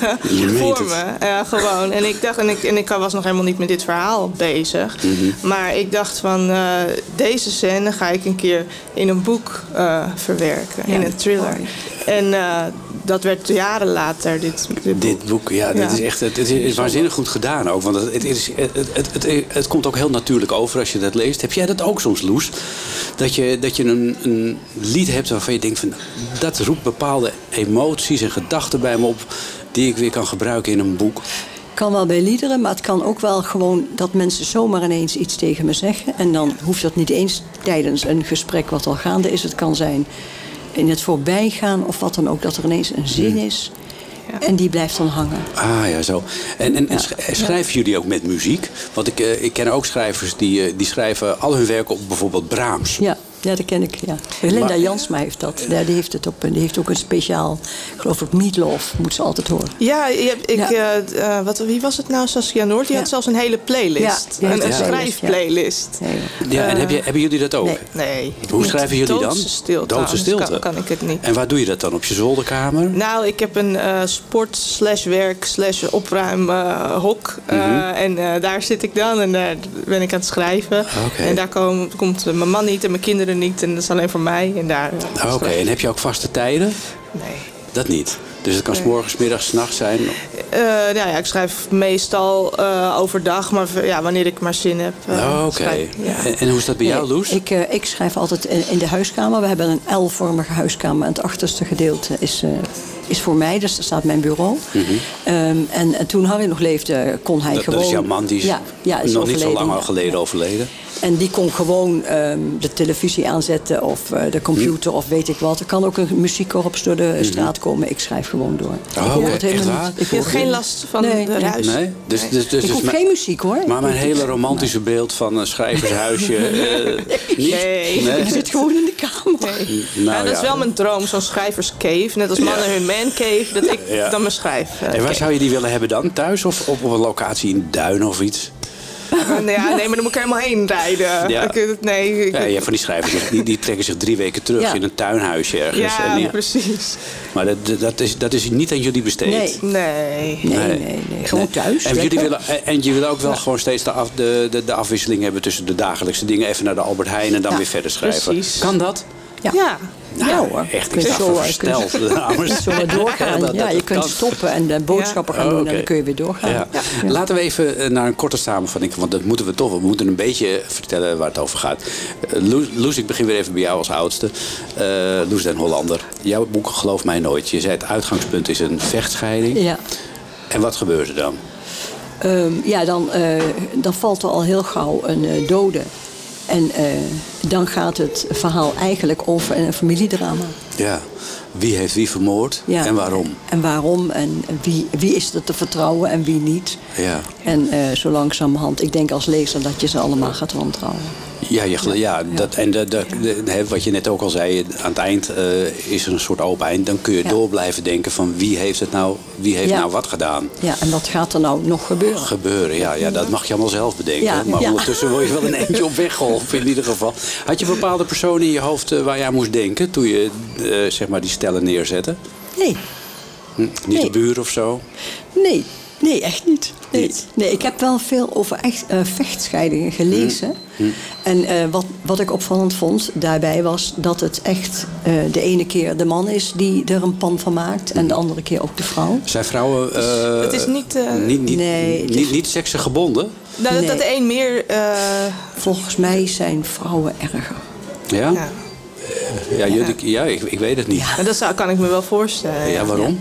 Speaker 4: voor me. Ja, gewoon. En ik dacht, en ik, en ik was nog helemaal niet met dit verhaal bezig.
Speaker 2: Mhm.
Speaker 4: Maar ik dacht van, eh, deze scène ga ik een keer in een boek eh, verwerken. in een thriller. En eh, dat werd jaren later, dit, dit boek.
Speaker 2: Dit boek, ja, dit
Speaker 4: Ja.
Speaker 2: is echt het is waanzinnig goed gedaan ook. Want het, het, is, het, het, het, het komt ook heel natuurlijk over als je dat leest. Heb jij dat ook soms, Loes? Dat je, dat je een, een lied hebt waarvan je denkt van... dat roept bepaalde emoties en gedachten bij me op... die ik weer kan gebruiken in een boek.
Speaker 3: kan wel bij liederen, maar het kan ook wel gewoon dat mensen zomaar ineens iets tegen me zeggen. En dan hoeft dat niet eens tijdens een gesprek wat al gaande is. Het kan zijn in het voorbijgaan of wat dan ook, dat er ineens een zin is. En die blijft dan hangen.
Speaker 2: Ah ja, zo. En, en, en
Speaker 3: Ja.
Speaker 2: sch- schrijven jullie ook met muziek? Want ik, eh, ik ken ook schrijvers die, eh, die schrijven al hun werk op bijvoorbeeld Brahms.
Speaker 3: Ja, ja dat ken ik. Ja. Linda
Speaker 2: Maar-
Speaker 3: Jansma heeft dat. Ja, die heeft het op. Die heeft ook een speciaal, ik geloof ik, Meatloaf, moet ze altijd horen.
Speaker 4: Ja, ik,
Speaker 3: Ja.
Speaker 4: eh, eh, wat, wie was het nou? Saskia Noord? Die
Speaker 3: Ja.
Speaker 4: had zelfs een hele playlist. Een schrijfplaylist.
Speaker 3: Ja, ja.
Speaker 2: Ja, en heb je, hebben jullie dat ook?
Speaker 3: Nee.
Speaker 4: Nee.
Speaker 2: Hoe schrijven jullie dan?
Speaker 4: Doodse stilte.
Speaker 2: Doodse stilte.
Speaker 4: Kan, kan ik het niet.
Speaker 2: En waar doe je dat dan? Op je zolderkamer?
Speaker 4: Nou, ik heb een eh, sport slash werk slash opruim eh, hok. Eh,
Speaker 2: Mhm.
Speaker 4: En eh, daar zit ik dan en daar ben ik aan het schrijven. En daar kom- komt mijn man niet en mijn kinderen niet. En dat is alleen voor mij. En daar,
Speaker 2: Ah, Oké, en heb je ook vaste tijden?
Speaker 4: Nee.
Speaker 2: Dat niet. Dus het kan 's morgens, middags, 's nachts zijn.
Speaker 4: Eh, nou ja, ik schrijf meestal eh, overdag, maar ja, wanneer ik maar zin heb. eh,
Speaker 2: Oh, Oké.
Speaker 4: ja.
Speaker 2: En, en hoe is dat bij jou, Loes?
Speaker 3: Ik, eh, ik schrijf altijd in, in de huiskamer. We hebben een L-vormige huiskamer. En het achterste gedeelte is, eh, is voor mij. Dus daar staat mijn bureau. Ehm, en, en toen Harry nog leefde, kon hij
Speaker 2: Mhm. dat,
Speaker 3: gewoon...
Speaker 2: dat is jouw man, die is,
Speaker 3: ja, ja, is
Speaker 2: nog niet zo lang al
Speaker 3: ja.
Speaker 2: geleden overleden.
Speaker 3: En die kon gewoon ehm, de televisie aanzetten of eh, de computer of weet ik wat. Er kan ook een muziekkorps door de straat komen. Ik schrijf gewoon door.
Speaker 2: Oh,
Speaker 3: ik hoor
Speaker 2: oké.
Speaker 3: het helemaal
Speaker 2: Echt waar?
Speaker 3: niet. Ik
Speaker 4: hebt geen last van
Speaker 3: Nee,
Speaker 4: de
Speaker 3: nee.
Speaker 4: ruis.
Speaker 2: Nee? Dus, dus, dus,
Speaker 3: Ik
Speaker 2: dus
Speaker 3: hoef geen muziek hoor.
Speaker 2: Maar mijn hele romantische beeld van een schrijvershuisje... eh, niet?
Speaker 4: Nee.
Speaker 3: Ik zit gewoon in de kamer.
Speaker 2: Nou,
Speaker 4: ja, dat is wel mijn droom, zo'n schrijverscave. Net als mannen hun mancave, dat ik
Speaker 2: Ja.
Speaker 4: dan mijn schrijf. eh,
Speaker 2: En waar
Speaker 4: cave.
Speaker 2: zou je die willen hebben dan? Thuis of op, op een locatie in Duin of iets?
Speaker 4: Nee, ja, nee, maar dan moet ik er helemaal heen rijden.
Speaker 2: Ja.
Speaker 4: Ik, het- nee, ik-
Speaker 2: Ja, van die schrijvers, die, die trekken zich drie weken terug
Speaker 3: Ja.
Speaker 2: in een tuinhuisje ergens.
Speaker 4: ja,
Speaker 2: En die-
Speaker 4: precies.
Speaker 2: maar dat, dat, is, dat is niet aan jullie besteed.
Speaker 3: Nee.
Speaker 4: Nee.
Speaker 3: Nee, nee, nee. Gewoon thuis.
Speaker 2: En jullie willen, en- en je wil ook wel gewoon steeds de, af, de, de, de afwisseling hebben tussen de dagelijkse dingen. Even naar de Albert Heijn en dan
Speaker 3: Ja,
Speaker 2: weer verder schrijven.
Speaker 4: precies.
Speaker 2: Kan dat?
Speaker 3: Ja.
Speaker 4: Ja.
Speaker 3: Ja, hoor.
Speaker 2: Echt, ik
Speaker 3: zo,
Speaker 2: versteld. dames.
Speaker 3: Maar doorgaan.
Speaker 2: Dat-
Speaker 3: ja,
Speaker 2: dat-
Speaker 3: je
Speaker 2: dat
Speaker 3: kunt
Speaker 2: kan.
Speaker 3: stoppen en de boodschappen gaan
Speaker 2: Oh,
Speaker 3: doen en dan kun je weer doorgaan.
Speaker 2: Ja. Laten we even eh, naar een korte samenvatting. Want dat moeten we toch. We moeten een beetje vertellen waar het over gaat. Eh, Loes, ik begin weer even bij jou als oudste. Eh Loes den Hollander. Jouw boek Geloof mij nooit. Je zei het uitgangspunt is een vechtscheiding.
Speaker 3: Ja.
Speaker 2: En wat gebeurt er dan?
Speaker 3: Ehm, ja, dan, eh, dan valt er al heel gauw een eh, dode. En eh, dan gaat het verhaal eigenlijk over een familiedrama.
Speaker 2: Ja. Wie heeft wie vermoord
Speaker 3: Ja.
Speaker 2: en waarom?
Speaker 3: En waarom en wie, wie is er te vertrouwen en wie niet.
Speaker 2: Ja.
Speaker 3: En eh, zo langzamerhand, ik denk als lezer dat je ze allemaal gaat wantrouwen.
Speaker 2: Ja, je, gel- ja, Dat, en de, de, wat je net ook al zei, aan het eind eh, is er een soort open eind. Dan kun je
Speaker 3: Ja.
Speaker 2: door blijven denken van wie heeft het nou, wie heeft
Speaker 3: Ja.
Speaker 2: nou wat gedaan.
Speaker 3: Ja, en wat gaat er nou nog gebeuren?
Speaker 2: Gebeuren, ja, ja, dat mag je allemaal zelf bedenken.
Speaker 3: Ja,
Speaker 2: maar
Speaker 3: ja.
Speaker 2: ondertussen word je wel een eentje op weg geholpen in ieder geval. Had je bepaalde personen in je hoofd eh, waar je aan moest denken toen je eh, zeg maar die stellen neerzette?
Speaker 3: Nee,
Speaker 2: Hm, Niet
Speaker 3: Nee.
Speaker 2: de buur of zo?
Speaker 3: nee, nee, echt niet. Nee.
Speaker 2: Niet?
Speaker 3: nee, ik heb wel veel over echt, eh, vechtscheidingen gelezen. En eh, wat, wat ik opvallend vond daarbij was dat het echt eh, de ene keer de man is die er een pan van maakt. En de andere keer ook de vrouw.
Speaker 2: Zijn vrouwen eh,
Speaker 4: Het is niet... eh,
Speaker 2: niet, niet,
Speaker 3: Nee, het
Speaker 2: niet,
Speaker 3: is-
Speaker 2: niet seksengebonden?
Speaker 4: nou, dat,
Speaker 3: Nee.
Speaker 4: dat een meer... eh,
Speaker 3: Volgens mij zijn vrouwen erger.
Speaker 2: Ja?
Speaker 4: ja.
Speaker 2: Ja, jullie- ja ik, ik weet het niet.
Speaker 4: En dat zou, kan ik me wel voorstellen.
Speaker 2: Ja, waarom?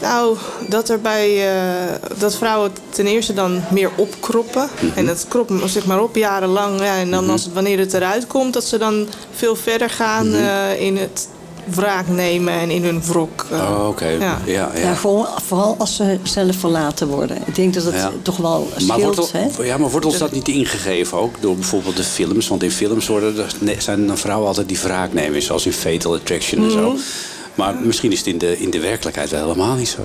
Speaker 4: Nou, dat er bij eh, dat vrouwen ten eerste dan meer opkroppen.
Speaker 2: Mhm.
Speaker 4: En dat kroppen zeg maar op jarenlang. Ja, en dan als het, wanneer het eruit komt, dat ze dan veel verder gaan
Speaker 2: Mhm.
Speaker 4: eh, in het wraak nemen en in hun wrok. eh.
Speaker 2: Oh, oké. Ja.
Speaker 4: Ja.
Speaker 2: Ja,
Speaker 3: Ja, gewoon, vooral als ze zelf verlaten worden. Ik denk dat het
Speaker 2: Ja.
Speaker 3: toch wel
Speaker 2: Maar
Speaker 3: scheelt.
Speaker 2: wordt, al- ja, maar wordt ons dat niet ingegeven ook door bijvoorbeeld de films? Want in films worden, er- zijn vrouwen altijd die wraak nemen, zoals in Fatal Attraction en zo. Maar misschien is het in de, in de werkelijkheid wel helemaal niet zo.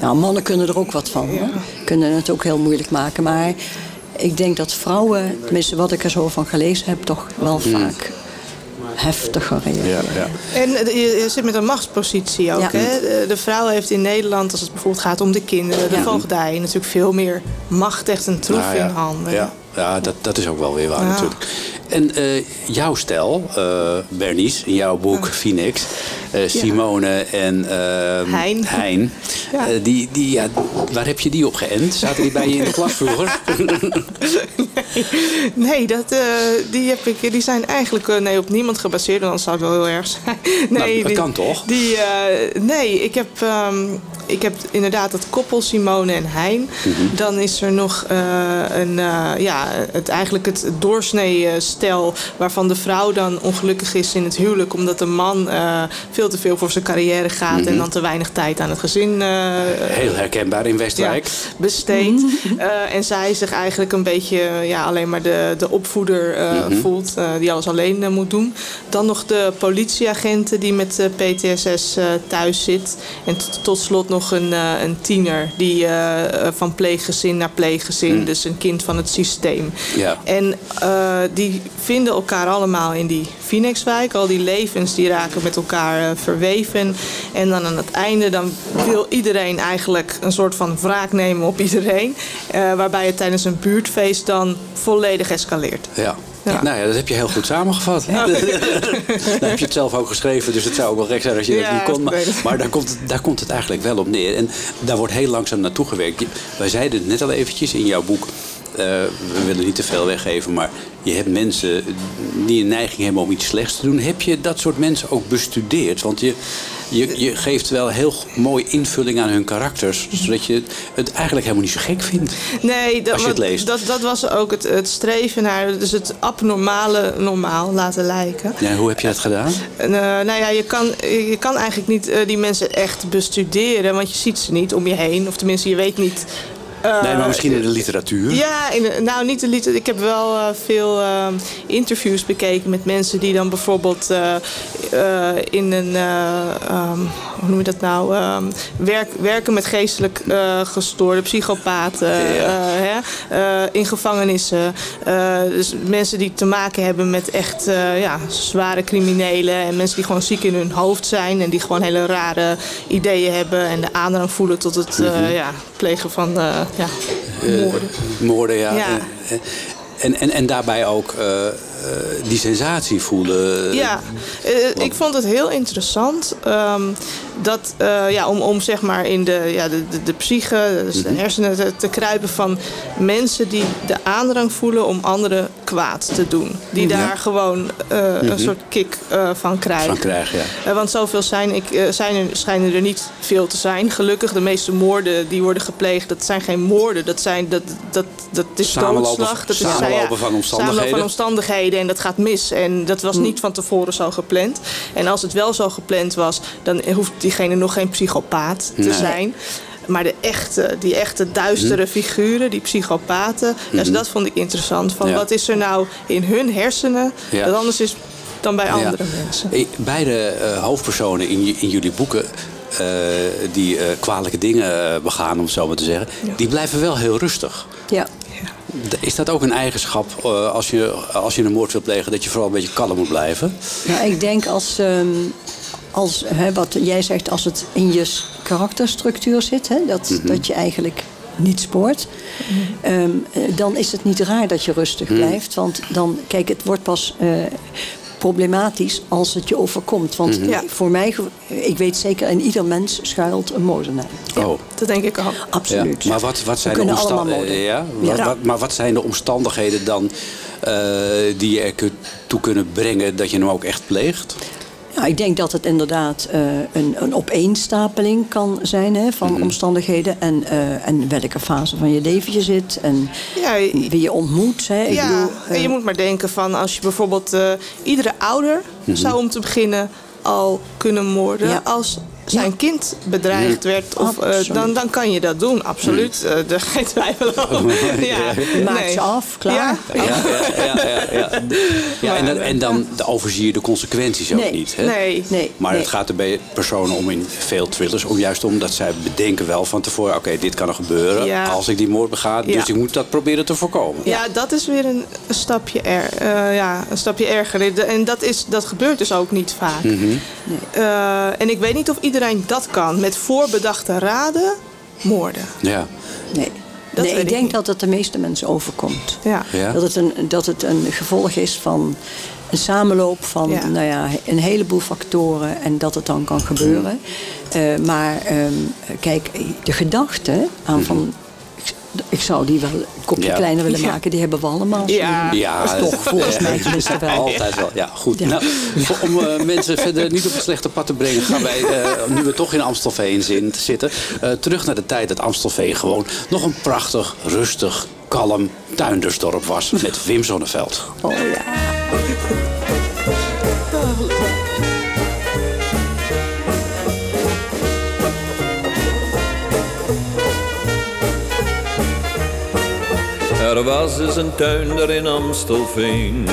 Speaker 3: Nou, mannen kunnen er ook wat van. hoor. Kunnen het ook heel moeilijk maken. Maar ik denk dat vrouwen, tenminste wat ik er zo van gelezen heb, toch wel vaak heftiger reageren.
Speaker 2: Ja, ja.
Speaker 4: En eh, je, zit met een machtspositie ook.
Speaker 3: Ja.
Speaker 4: Hè? De, de vrouw heeft in Nederland, als het bijvoorbeeld gaat om de kinderen, de
Speaker 3: Ja.
Speaker 4: voogdij, natuurlijk veel meer macht, echt een troef
Speaker 2: Nou ja,
Speaker 4: in handen.
Speaker 2: Ja, ja dat, dat is ook wel weer waar
Speaker 4: Ja.
Speaker 2: natuurlijk. En eh, jouw stijl, eh Bernice, in jouw boek Phoenix, eh, Simone en eh,
Speaker 4: Hein.
Speaker 2: Hein, die, die, ja, waar heb je die op geënt? Zaten die bij je in de klas vroeger?
Speaker 4: Nee, dat, die, heb ik, die zijn eigenlijk nee, op niemand gebaseerd. Dan zou het wel heel erg zijn. Nee,
Speaker 2: Nou, dat
Speaker 4: die,
Speaker 2: kan toch?
Speaker 4: Die, nee, ik heb, ehm, ik heb inderdaad het koppel Simone en Hein.
Speaker 2: Mhm.
Speaker 4: Dan is er nog eh, een, eh, ja, het, eigenlijk het doorsnee eh, stel... waarvan de vrouw dan ongelukkig is in het huwelijk... omdat de man veel te veel voor zijn carrière gaat...
Speaker 2: Mhm.
Speaker 4: en dan te weinig tijd aan het gezin
Speaker 2: Heel herkenbaar in
Speaker 4: ja,
Speaker 2: Westwijk.
Speaker 4: besteed. Eh, en zij zich eigenlijk een beetje ja, alleen maar de, de opvoeder
Speaker 2: Mhm.
Speaker 4: voelt, die alles alleen moet doen. Dan nog de politieagenten die met PTSS thuis zit. En tot slot nog een, eh, een tiener die eh, eh, van pleeggezin naar pleeggezin, dus een kind van het systeem.
Speaker 2: Ja.
Speaker 4: En die vinden elkaar allemaal in die Phoenixwijk. Al die levens die raken met elkaar verweven. En dan aan het einde dan wil iedereen eigenlijk een soort van wraak nemen op iedereen. Waarbij het tijdens een buurtfeest dan volledig escaleert.
Speaker 2: Ja.
Speaker 4: Ja.
Speaker 2: Nou ja, dat heb je heel goed samengevat. Dan heb je het zelf ook geschreven, dus het zou ook wel gek zijn als je dat
Speaker 4: Ja,
Speaker 2: niet kon. Maar, daar, komt het, daar komt het eigenlijk wel op neer. En daar wordt heel langzaam naartoe gewerkt. Wij zeiden het net al eventjes in jouw boek. We willen niet te veel weggeven, maar je hebt mensen die een neiging hebben om iets slechts te doen. Heb je dat soort mensen ook bestudeerd? Want je, je, je geeft wel heel mooi invulling aan hun karakters, zodat je het eigenlijk helemaal niet zo gek vindt.
Speaker 4: Nee, dat,
Speaker 2: Als je het leest.
Speaker 4: Dat, dat was ook het, het streven naar dus het abnormale normaal laten lijken.
Speaker 2: Ja, hoe heb je dat gedaan?
Speaker 4: Eh, nou ja, je kan, je kan eigenlijk niet eh, die mensen echt bestuderen, want je ziet ze niet om je heen. Of tenminste, je weet niet. Eh,
Speaker 2: nee, maar misschien in de literatuur.
Speaker 4: Ja, in, nou niet de liter. Ik heb wel eh, veel eh, interviews bekeken met mensen die dan bijvoorbeeld eh, in een, eh, ehm, hoe noem je dat nou, Ehm, werk, werken met geestelijk gestoorde psychopaten, hè? in gevangenissen. Dus mensen die te maken hebben met echt ja, zware criminelen en mensen die gewoon ziek in hun hoofd zijn en die gewoon hele rare ideeën hebben en de aandrang voelen tot het eh, ja, plegen van ja, moorden.
Speaker 2: Moorden, ja.
Speaker 4: Ja.
Speaker 2: En, en, en daarbij ook eh, eh, die sensatie voelen.
Speaker 4: Ja, eh, ik vond het heel interessant ehm, dat, eh, ja, om, om zeg maar in de, ja, de, de, de psyche, dus de hersenen te, te kruipen van mensen die de aandrang voelen om anderen kwaad te doen. Die daar gewoon eh, een soort kick eh, van krijgen.
Speaker 2: Van krijgen, ja.
Speaker 4: Eh, want zoveel zijn, ik, eh, zijn er, schijnen er niet veel te zijn. Gelukkig, de meeste moorden die worden gepleegd, dat zijn geen moorden. Dat, zijn, dat, dat, dat is
Speaker 2: Samenlopen-
Speaker 4: doodslag. Dat is,
Speaker 2: samenlopen van omstandigheden.
Speaker 4: Samenlopen van omstandigheden en dat gaat mis. En dat was niet van tevoren zo gepland. En als het wel zo gepland was, dan hoeft diegene nog geen psychopaat te
Speaker 2: Nee.
Speaker 4: zijn. Maar de echte, die echte duistere figuren, die psychopaten, dus dat vond ik interessant. Van.
Speaker 2: Ja.
Speaker 4: wat is er nou in hun hersenen
Speaker 2: Ja.
Speaker 4: dat anders is dan bij andere
Speaker 2: Ja.
Speaker 4: mensen?
Speaker 2: Beide eh, hoofdpersonen in, in jullie boeken, eh, die eh, kwalijke dingen begaan, om het zo maar te zeggen, die blijven wel heel rustig.
Speaker 3: Ja.
Speaker 2: Is dat ook een eigenschap eh, als, je, als je een moord wilt plegen, dat je vooral een beetje kalm moet blijven?
Speaker 3: Nou, ik denk als, ehm, als hè, wat jij zegt, als het in je karakterstructuur zit, hè, dat,
Speaker 2: Mhm.
Speaker 3: dat je eigenlijk niet spoort, ehm, eh, dan is het niet raar dat je rustig
Speaker 2: Mhm.
Speaker 3: blijft. Want dan, kijk, het wordt pas eh, problematisch als het je overkomt. Want
Speaker 2: Mhm.
Speaker 4: Ja.
Speaker 3: voor mij, ik weet zeker, in ieder mens schuilt een moordenaar.
Speaker 2: Oh.
Speaker 4: Dat denk ik ook.
Speaker 3: Absoluut.
Speaker 2: Ja, maar wat, wat zijn de omstandigheden? Ja, wat,
Speaker 3: Ja.
Speaker 2: wat- maar wat zijn de omstandigheden dan eh, die je er kun- toe kunnen brengen dat je hem ook echt pleegt?
Speaker 3: Ja, ik denk dat het inderdaad eh, een, een opeenstapeling kan zijn hè, van
Speaker 2: Mhm.
Speaker 3: omstandigheden. En, eh, en welke fase van je leven je zit. En
Speaker 4: Ja, je-
Speaker 3: wie je ontmoet. Hè. Ik
Speaker 4: ja,
Speaker 3: bedoel,
Speaker 4: en je
Speaker 3: eh,
Speaker 4: moet maar denken van als je bijvoorbeeld iedere ouder zou om te beginnen al kunnen moorden
Speaker 3: Ja.
Speaker 4: als zijn kind bedreigd werd. Of, eh, dan, dan kan je dat doen, absoluut. Eh daar geen twijfel over. Ja,
Speaker 3: Maak
Speaker 4: nee.
Speaker 3: ze af, klaar.
Speaker 4: Ja.
Speaker 2: Ja, ja, en, dan, en dan overzie je de consequenties ook niet. Hè?
Speaker 4: Nee.
Speaker 3: Nee,
Speaker 2: Maar het gaat er bij personen om in veel thrillers, om juist omdat zij bedenken wel van tevoren: oké, dit kan er gebeuren als ik die moord bega, dus ik moet dat proberen te voorkomen.
Speaker 4: Ja, dat is weer een, stapje, er, eh, ja, een stapje erger. En dat, is, dat gebeurt dus ook niet vaak.
Speaker 2: Mhm.
Speaker 4: En ik weet niet of iedereen dat kan. Met voorbedachte raden moorden.
Speaker 2: Ja.
Speaker 3: Nee.
Speaker 4: Dat
Speaker 3: nee, ik denk
Speaker 4: niet.
Speaker 3: dat het de meeste mensen overkomt.
Speaker 4: Ja.
Speaker 2: Ja.
Speaker 3: Dat, het een, dat het een gevolg is van een samenloop van
Speaker 4: Ja.
Speaker 3: nou ja, een heleboel factoren en dat het dan kan gebeuren. Eh, maar ehm, kijk, de gedachte aan van. Ik, zou die wel een kopje
Speaker 2: Ja.
Speaker 3: kleiner willen
Speaker 4: Ja.
Speaker 3: maken, die hebben we allemaal.
Speaker 4: Ja.
Speaker 2: Ja,
Speaker 3: toch, volgens mij tenminste wel.
Speaker 2: Altijd wel, ja, goed.
Speaker 3: Ja.
Speaker 2: Nou, om eh, mensen verder niet op het slechte pad te brengen, gaan wij, eh, nu we toch in Amstelveen zin- zitten, eh, terug naar de tijd dat Amstelveen gewoon nog een prachtig, rustig, kalm tuindersdorp was met Wim Zonneveld.
Speaker 3: Oh ja.
Speaker 8: Er was eens een tuinder in Amstelveen.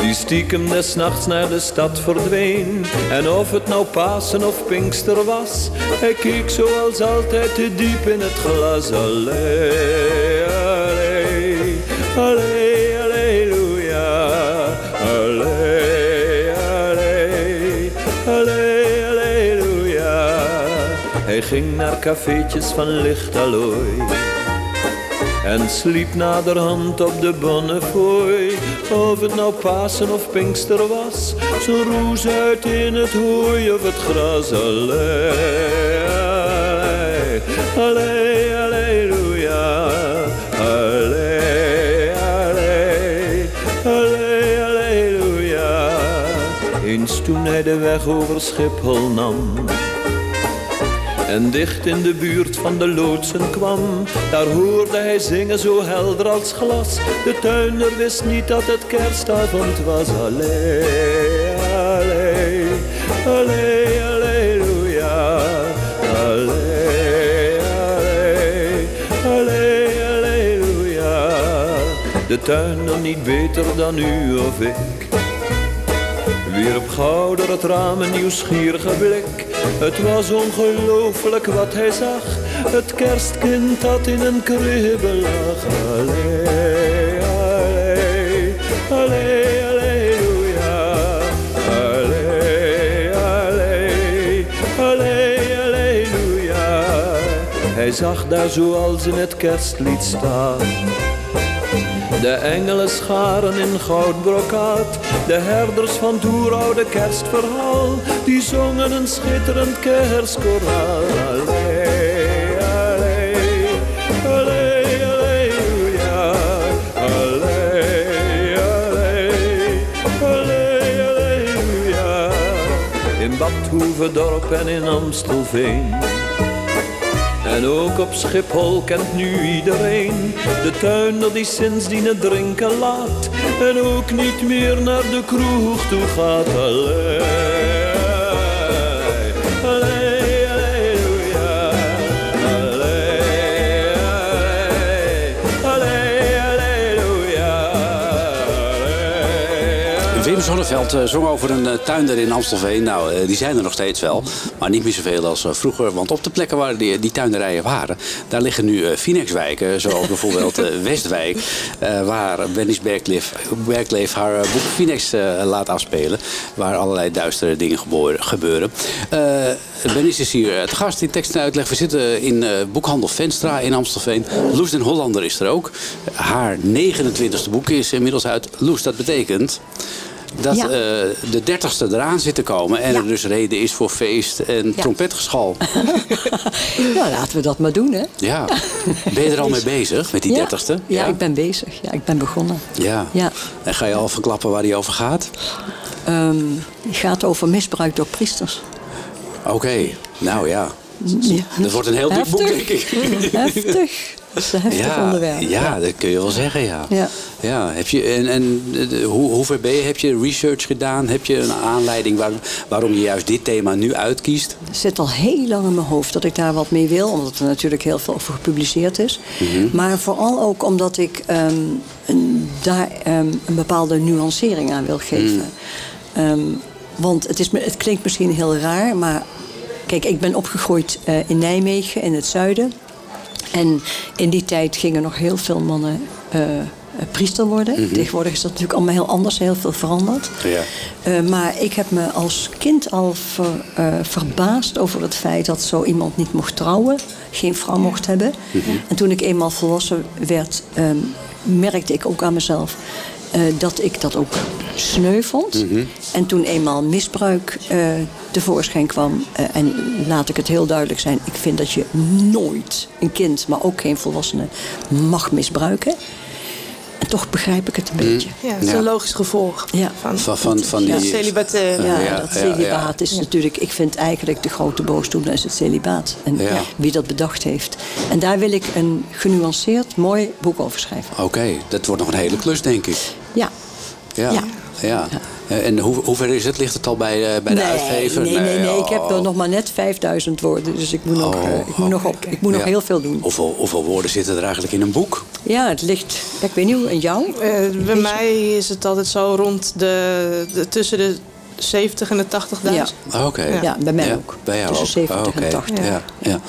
Speaker 8: Die stiekem des nachts naar de stad verdween. En of het nou Pasen of Pinkster was, hij keek zoals altijd diep in het glas. Allee, allee, allee, alleluia. Allee, allee. Hij ging naar cafeetjes van lichtallooi en sliep naderhand op de bonnefooi. Of het nou Pasen of Pinkster was, ze roes uit in het hooi of het gras. Allee, allee, allee, alleluia. Allee, allee. Eens toen hij de weg over Schiphol nam en dicht in de buurt van de loodsen kwam, daar hoorde hij zingen zo helder als glas. De tuinder wist niet dat het kerstavond was. Allee, allee, allee, alleluia. Allee, allee, allee, alleluia. De tuinder niet beter dan u of ik. Wierp gauw door het raam een nieuwsgierige blik. Het was ongelooflijk wat hij zag. Het kerstkind dat in een kribbe lag. Allee, allee, allee, alleluia. Allee, allee, allee, alleluia. Hij zag daar zoals in het kerstlied staan. De engelen scharen in goudbrokaat, de herders van het oeroude kerstverhaal, die zongen een schitterend kerstkoraal. In Badhoevedorp en in Amstelveen. En ook op Schiphol kent nu iedereen de tuinder die sindsdien het drinken laat. En ook niet meer naar de kroeg toe gaat. Allee,
Speaker 2: Zonneveld eh, zong over een eh, tuinder in Amstelveen. Nou, eh, die zijn er nog steeds wel. Maar niet meer zoveel als vroeger. Want op de plekken waar die, die tuinderijen waren... daar liggen nu Phoenixwijken. Zoals bijvoorbeeld Westwijk. waar Bernice Bergleef, Bergleef haar boek Phoenix laat afspelen. Waar allerlei duistere dingen gebeuren. Bernice is hier het gast in tekst en uitleg. We zitten in boekhandel Venstra in Amstelveen. Loes den Hollander is er ook. Haar 29e boek is inmiddels uit. Loes, dat betekent dat
Speaker 3: Ja.
Speaker 2: eh, de dertigste eraan zit te komen. En
Speaker 3: Ja.
Speaker 2: er dus reden is voor feest en
Speaker 3: Ja.
Speaker 2: trompetgeschal.
Speaker 3: Nou, laten we dat maar doen, hè?
Speaker 2: Ja. Ben je er al mee bezig, met die dertigste?
Speaker 3: Ja, ik ben bezig. Ja, ik ben begonnen.
Speaker 2: Ja.
Speaker 3: Ja.
Speaker 2: En ga je al verklappen waar die over gaat?
Speaker 3: Het gaat over misbruik door priesters.
Speaker 2: Oké, nou ja.
Speaker 3: Ja.
Speaker 2: Dat wordt een heel dik boek, denk ik.
Speaker 3: Heftig. Dat is een heftig
Speaker 2: Ja,
Speaker 3: onderwerp.
Speaker 2: ja, dat kun je wel zeggen, ja.
Speaker 3: Ja.
Speaker 2: Ja, heb je, en en hoe, hoe ver ben je? Heb je research gedaan? Heb je een aanleiding waar, waarom je juist dit thema nu uitkiest?
Speaker 3: Het zit al heel lang in mijn hoofd dat ik daar wat mee wil. Omdat er natuurlijk heel veel over gepubliceerd is. Maar vooral ook omdat ik ehm, een, daar ehm, een bepaalde nuancering aan wil geven. Ehm, want het, is, het klinkt misschien heel raar, maar kijk, ik ben opgegroeid eh, in Nijmegen, in het zuiden. En in die tijd gingen nog heel veel mannen eh, eh, priester worden. Tegenwoordig is dat natuurlijk allemaal heel anders, heel veel veranderd.
Speaker 2: Ja.
Speaker 3: Eh, maar ik heb me als kind al ver- verbaasd over het feit dat zo iemand niet mocht trouwen, geen vrouw mocht hebben. En toen ik eenmaal volwassen werd, ehm, merkte ik ook aan mezelf dat ik dat ook sneu vond. En toen eenmaal misbruik eh, tevoorschijn kwam, eh, en laat ik het heel duidelijk zijn, ik vind dat je nooit een kind, maar ook geen volwassene, mag misbruiken. En toch begrijp ik het een beetje.
Speaker 4: Ja, dat is
Speaker 2: Ja.
Speaker 4: een logisch gevolg.
Speaker 3: Ja.
Speaker 4: Van,
Speaker 2: Van, van, van die...
Speaker 4: ja.
Speaker 3: Ja,
Speaker 2: Ja,
Speaker 3: dat
Speaker 2: ja,
Speaker 3: celibaat is natuurlijk... Ik vind eigenlijk de grote boosdoener is het celibaat. En
Speaker 2: Ja.
Speaker 3: wie dat bedacht heeft. En daar wil ik een genuanceerd, mooi boek over schrijven.
Speaker 2: Oké, dat wordt nog een hele klus, denk ik.
Speaker 3: Ja.
Speaker 2: Ja. ja.
Speaker 3: Ja.
Speaker 2: Eh, En hoe, hoe ver is het? Ligt het al bij, eh, bij de
Speaker 3: nee,
Speaker 2: uitgever?
Speaker 3: Nee, nee, nee. Ik heb
Speaker 2: oh.
Speaker 3: er nog maar net 5000 woorden. Dus ik moet nog,
Speaker 2: Oh,
Speaker 3: eh, ik moet nog, op, ik moet nog
Speaker 2: Ja.
Speaker 3: heel veel doen.
Speaker 2: Hoeveel, hoeveel woorden zitten er eigenlijk in een boek?
Speaker 3: Ja, het ligt... Ik weet niet hoe. En jou?
Speaker 4: Eh, bij mij is het altijd zo rond de, de tussen de 70 en de 80.000.
Speaker 3: Ja.
Speaker 2: Ah, Oké.
Speaker 3: Ja, bij mij
Speaker 2: Ja,
Speaker 3: ook.
Speaker 2: Bij jou
Speaker 3: Tussen
Speaker 2: ook.
Speaker 3: 70 en
Speaker 2: Oké.
Speaker 3: 80.
Speaker 2: Ja. Ja.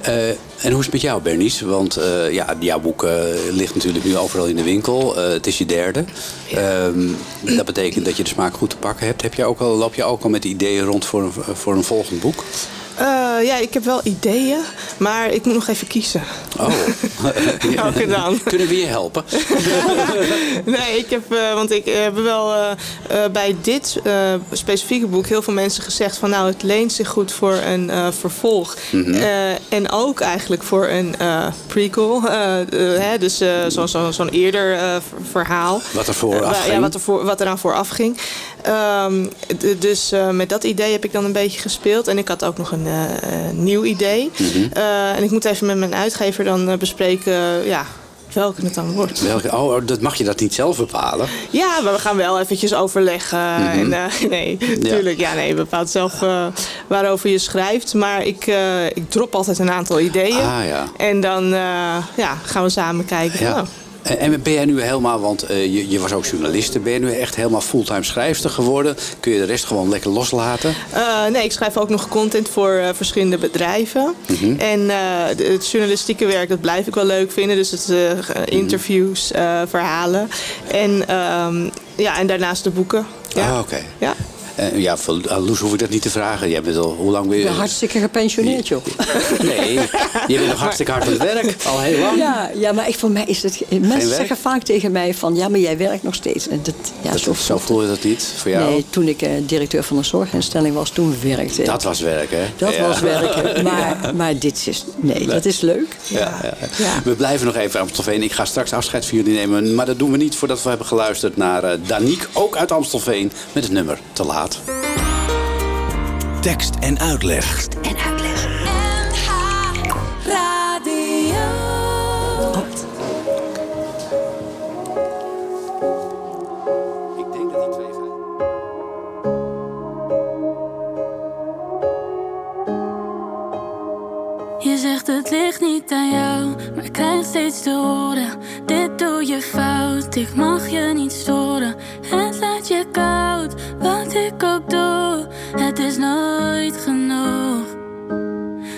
Speaker 2: Eh, en hoe is het met jou, Bernice? Want eh, ja, jouw boek eh, ligt natuurlijk nu overal in de winkel. Eh, het is je derde. Ehm, dat betekent dat je de smaak goed te pakken hebt. Heb je ook al, loop je ook al met ideeën rond voor een, voor een volgend boek?
Speaker 4: Eh, ja, ik heb wel ideeën, maar ik moet nog even kiezen.
Speaker 2: Oh.
Speaker 4: Welke dan?
Speaker 2: Kunnen we je helpen?
Speaker 4: nee, ik heb, eh, want ik heb wel eh, eh, bij dit eh, specifieke boek heel veel mensen gezegd van nou, het leent zich goed voor een eh, vervolg. Eh, en ook eigenlijk voor een eh, prequel. eh, eh, hè, dus eh, zo- zo- zo'n eerder eh, ver- verhaal.
Speaker 2: Wat er voor
Speaker 4: Eh, wa-
Speaker 2: afging.
Speaker 4: ja, wat er, voor, wat eraan vooraf ging. Ehm, dus eh, met dat idee heb ik dan een beetje gespeeld. En ik had ook nog een eh, nieuw idee.
Speaker 2: Mhm.
Speaker 4: Eh, en ik moet even met mijn uitgever dan bespreken ja, welke het dan wordt.
Speaker 2: Welke, oh, dat mag je dat niet zelf bepalen?
Speaker 4: Ja, maar we gaan wel eventjes overleggen. En, eh, nee, natuurlijk. Ja, nee, je bepaalt zelf waarover je schrijft. Maar ik, ik drop altijd een aantal ideeën.
Speaker 2: Ah ja.
Speaker 4: En dan ja, gaan we samen kijken.
Speaker 2: Ja.
Speaker 4: Nou,
Speaker 2: En en ben jij nu helemaal, want eh, je, je was ook journaliste, ben je nu echt helemaal fulltime schrijfster geworden? Kun je de rest gewoon lekker loslaten?
Speaker 4: Eh, nee, ik schrijf ook nog content voor eh, verschillende bedrijven.
Speaker 2: Mhm.
Speaker 4: En eh, het journalistieke werk, dat blijf ik wel leuk vinden. Dus het eh, interviews, eh, verhalen. En, ehm, ja, en daarnaast de boeken. Ja.
Speaker 2: Ah, oké.
Speaker 4: Ja.
Speaker 2: Eh, ja, voor uh, Loes hoef ik dat niet te vragen. Jij bent al, hoe lang ben
Speaker 3: Ik
Speaker 2: je...
Speaker 3: hartstikke gepensioneerd, joh.
Speaker 2: Nee, je bent nog hartstikke hard aan het werk. Al heel lang.
Speaker 3: Ja, ja, maar ik, voor mij is het... Mensen
Speaker 2: werk?
Speaker 3: zeggen vaak tegen mij van... Ja, maar jij werkt nog steeds. En dat, ja,
Speaker 2: Dat,
Speaker 3: zo,
Speaker 2: zo voel je dat niet voor jou?
Speaker 3: Nee, toen ik eh, directeur van een zorginstelling was, toen werkte ik.
Speaker 2: Dat was werk, hè?
Speaker 3: Dat
Speaker 2: Ja.
Speaker 3: was werken. Maar, maar dit is... Nee, dat is leuk.
Speaker 2: Ja, ja.
Speaker 3: Ja.
Speaker 2: We blijven nog even Amstelveen. Ik ga straks afscheid van jullie nemen. Maar dat doen we niet voordat we hebben geluisterd naar eh, Danique, ook uit Amstelveen, met het nummer Te Laat.
Speaker 9: Tekst en uitleg.
Speaker 10: En uitleg. NH Radio. Het ligt niet aan jou, maar ik krijg steeds te horen. Dit doe je fout, ik mag je niet storen. Het laat je koud, wat ik ook doe. Het is nooit genoeg.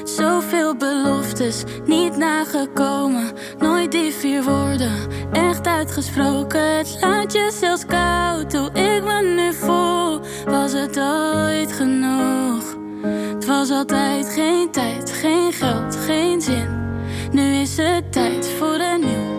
Speaker 10: Zoveel beloftes, niet nagekomen. Nooit die vier woorden, echt uitgesproken. Het laat je zelfs koud, hoe ik me nu voel. Was het ooit genoeg? Het was altijd geen tijd, geen geld, geen zin. Nu is het tijd voor een nieuw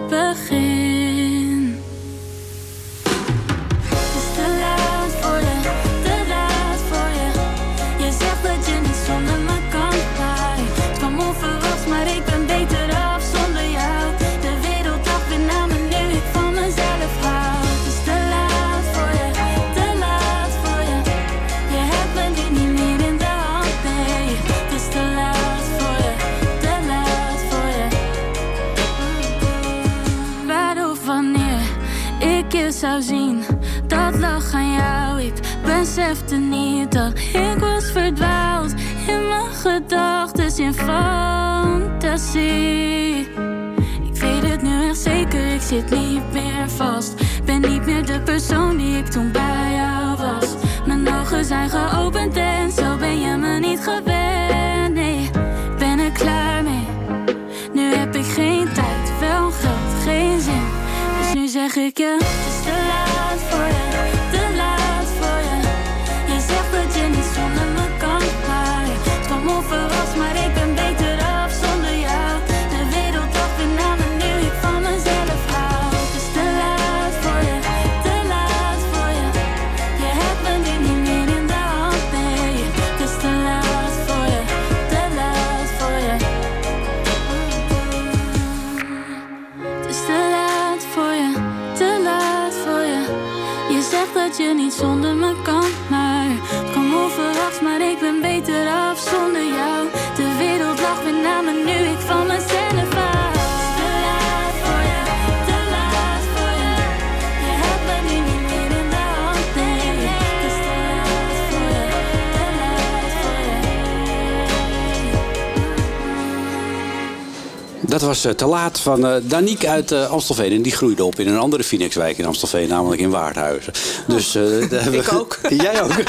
Speaker 10: Dat was
Speaker 2: eh, te laat van eh Danique uit eh, Amstelveen. En die groeide op in een andere Phoenixwijk in Amstelveen, namelijk in Waardhuizen. Dus, daar hebben
Speaker 4: Ik ook.
Speaker 2: Jij ook?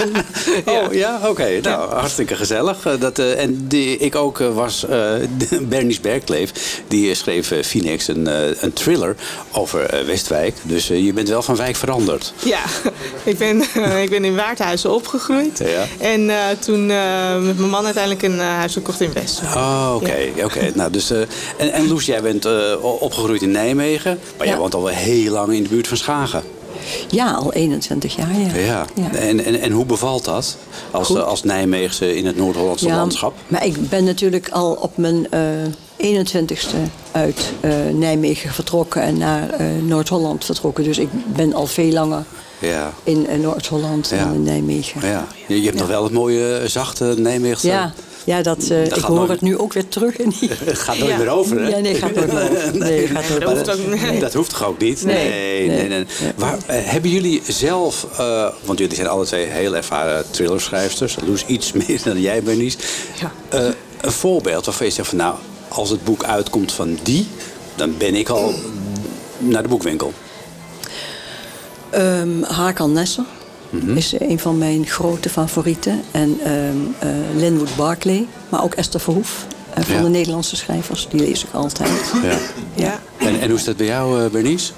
Speaker 2: Oh, ja? Oké. Nou, hartstikke gezellig. Dat, en die, ik ook was Bernice Bergkleef. Die schreef Phoenix een, een thriller over Westwijk. Dus je bent wel van wijk veranderd.
Speaker 4: Ja, ik ben, ik ben in Waardhuizen opgegroeid.
Speaker 2: Ja.
Speaker 4: En eh, toen eh, met mijn man uiteindelijk een eh, huis gekocht in West.
Speaker 2: Oh, oké. oké. Nou, dus, eh, en, en Loes, jij bent eh, opgegroeid in Nijmegen. Maar jij
Speaker 3: Ja.
Speaker 2: woont al wel heel lang in de buurt van Schagen.
Speaker 3: Ja, al 21 jaar, ja.
Speaker 2: Ja.
Speaker 3: Ja.
Speaker 2: En, en, en hoe bevalt dat als,
Speaker 3: Goed.
Speaker 2: als Nijmeegse in het Noord-Hollandse
Speaker 3: Ja,
Speaker 2: landschap?
Speaker 3: Maar ik ben natuurlijk al op mijn, eh, 21ste uit eh, Nijmegen vertrokken en naar eh, Noord-Holland vertrokken. Dus ik ben al veel langer
Speaker 2: Ja.
Speaker 3: in eh, Noord-Holland
Speaker 2: Ja.
Speaker 3: dan in Nijmegen.
Speaker 2: Ja. Je, je hebt nog wel het mooie, eh, zachte Nijmeegse...
Speaker 3: Ja, ja dat, eh,
Speaker 2: Dat
Speaker 3: ik hoor
Speaker 2: nooit-
Speaker 3: het nu ook weer terug. In die...
Speaker 2: Het gaat nooit
Speaker 4: Ja.
Speaker 2: meer over, hè?
Speaker 3: Ja, nee, gaat nooit meer over. Nee, gaat
Speaker 4: Dat hoeft ook.
Speaker 2: Dat hoeft toch ook niet?
Speaker 3: Nee.
Speaker 2: nee, nee.
Speaker 3: Nee.
Speaker 2: nee. Waar, hebben jullie zelf, eh, want jullie zijn alle twee heel ervaren thrillerschrijfsters. Loes iets meer dan jij, Bernice.
Speaker 4: Ja.
Speaker 2: Eh, een voorbeeld waarvan je zegt van nou, als het boek uitkomt van die, dan ben ik al naar de boekwinkel.
Speaker 3: Ehm Hakan Nesser
Speaker 2: Mhm.
Speaker 3: is een van mijn grote favorieten. En ehm eh, Linwood Barclay, maar ook Esther Verhoef. eh, van
Speaker 2: Ja.
Speaker 3: de Nederlandse schrijvers, die lees ik altijd.
Speaker 2: Ja.
Speaker 4: Ja.
Speaker 2: En, en hoe is dat bij jou, eh, Bernice?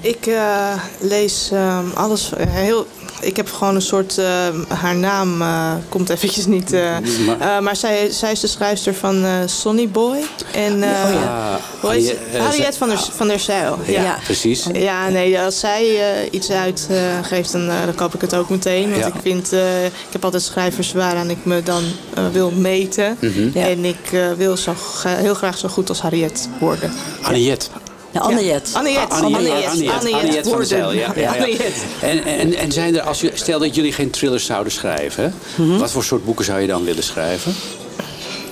Speaker 4: Ik eh, lees ehm, alles heel. Ik heb gewoon een soort. ehm, haar naam eh, komt eventjes niet. eh,
Speaker 2: Maar-
Speaker 4: eh, maar zij, zij is de schrijfster van eh Sonny Boy. En. eh, heet ze?
Speaker 2: Harriet- eh,
Speaker 4: Harriet van der, van der Zijl.
Speaker 2: Ja,
Speaker 4: Ja.
Speaker 2: precies.
Speaker 4: Ja, nee, als zij eh, iets uitgeeft, dan, eh, dan koop ik het ook meteen. Want
Speaker 2: Ja.
Speaker 4: ik vind, eh, ik heb altijd schrijvers waaraan ik me dan eh, wil meten.
Speaker 2: Mhm.
Speaker 3: Ja.
Speaker 4: En ik eh, wil zo, heel graag zo goed als Harriet worden.
Speaker 2: Anniet.
Speaker 3: Ja, Anne-Jet.
Speaker 4: Anniet
Speaker 2: Anniet van der
Speaker 4: worden.
Speaker 2: Zijl, ja, ja, ja.
Speaker 4: Anniet.
Speaker 2: En, en, en zijn er, als je, stel dat jullie geen thrillers zouden schrijven,
Speaker 4: Mhm.
Speaker 2: wat voor soort boeken zou je dan willen schrijven?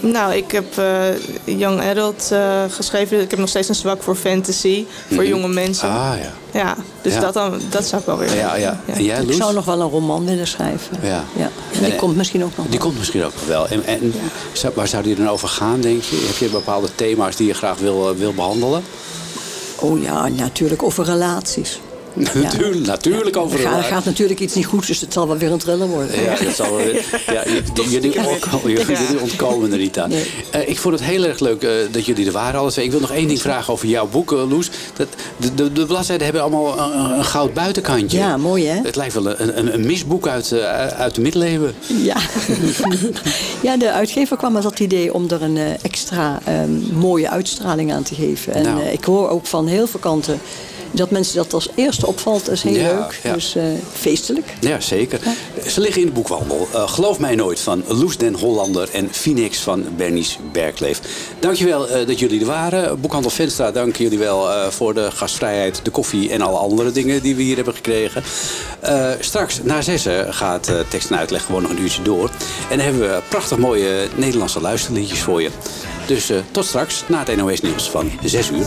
Speaker 4: Nou, ik heb eh, Young Adult eh, geschreven. Ik heb nog steeds een zwak voor fantasy, voor jonge mensen.
Speaker 2: Ah ja.
Speaker 4: Ja, dus
Speaker 2: Ja.
Speaker 4: Dat, dan, dat zou ik wel weer
Speaker 2: Ja, ja. En jij,
Speaker 3: Ik zou nog wel een roman willen schrijven.
Speaker 2: Ja.
Speaker 3: Ja. En die
Speaker 2: En-
Speaker 3: komt misschien ook nog
Speaker 2: Die
Speaker 3: wel.
Speaker 2: komt misschien ook nog wel. En, en zou- waar zou die dan over gaan, denk je? Heb je bepaalde thema's die je graag wil, eh, wil behandelen?
Speaker 3: Oh ja, natuurlijk over relaties.
Speaker 2: Natuurlijk, natuurlijk over
Speaker 3: Er gaat, natuurlijk iets niet goed, dus het zal wel weer een thriller worden.
Speaker 2: Ja, dat zal wel. Ja, jullie, ontkomen, jullie ontkomen er niet aan. Ik vond het heel erg leuk eh, dat jullie er waren. Alle twee. Ik wil nog één ding vragen over jouw boek, eh, Loes. Dat, de, de, de bladzijden hebben allemaal een, goud buitenkantje.
Speaker 3: Ja, mooi hè?
Speaker 2: Het lijkt wel een, een, misboek uit, eh, uit de middeleeuwen.
Speaker 3: Ja. ja, de uitgever kwam met dat idee om er een extra ehm, mooie uitstraling aan te geven. En
Speaker 2: Nou.
Speaker 3: ik hoor ook van heel veel kanten dat mensen dat als eerste opvalt. Dat is heel
Speaker 2: Ja,
Speaker 3: leuk.
Speaker 2: ja.
Speaker 3: Dus eh, feestelijk.
Speaker 2: Ja, zeker. Ze liggen in de boekwandel. Eh, Geloof mij nooit van Loes den Hollander en Phoenix van Bernice Berkleef. Dankjewel eh dat jullie er waren. Boekhandel Venstra, dank jullie wel voor de gastvrijheid, de koffie en alle andere dingen die we hier hebben gekregen. Straks na zessen gaat tekst en uitleg gewoon nog een uurtje door. En dan hebben we prachtig mooie Nederlandse luisterliedjes voor je. Dus tot straks na het NOS Nieuws van 6 uur.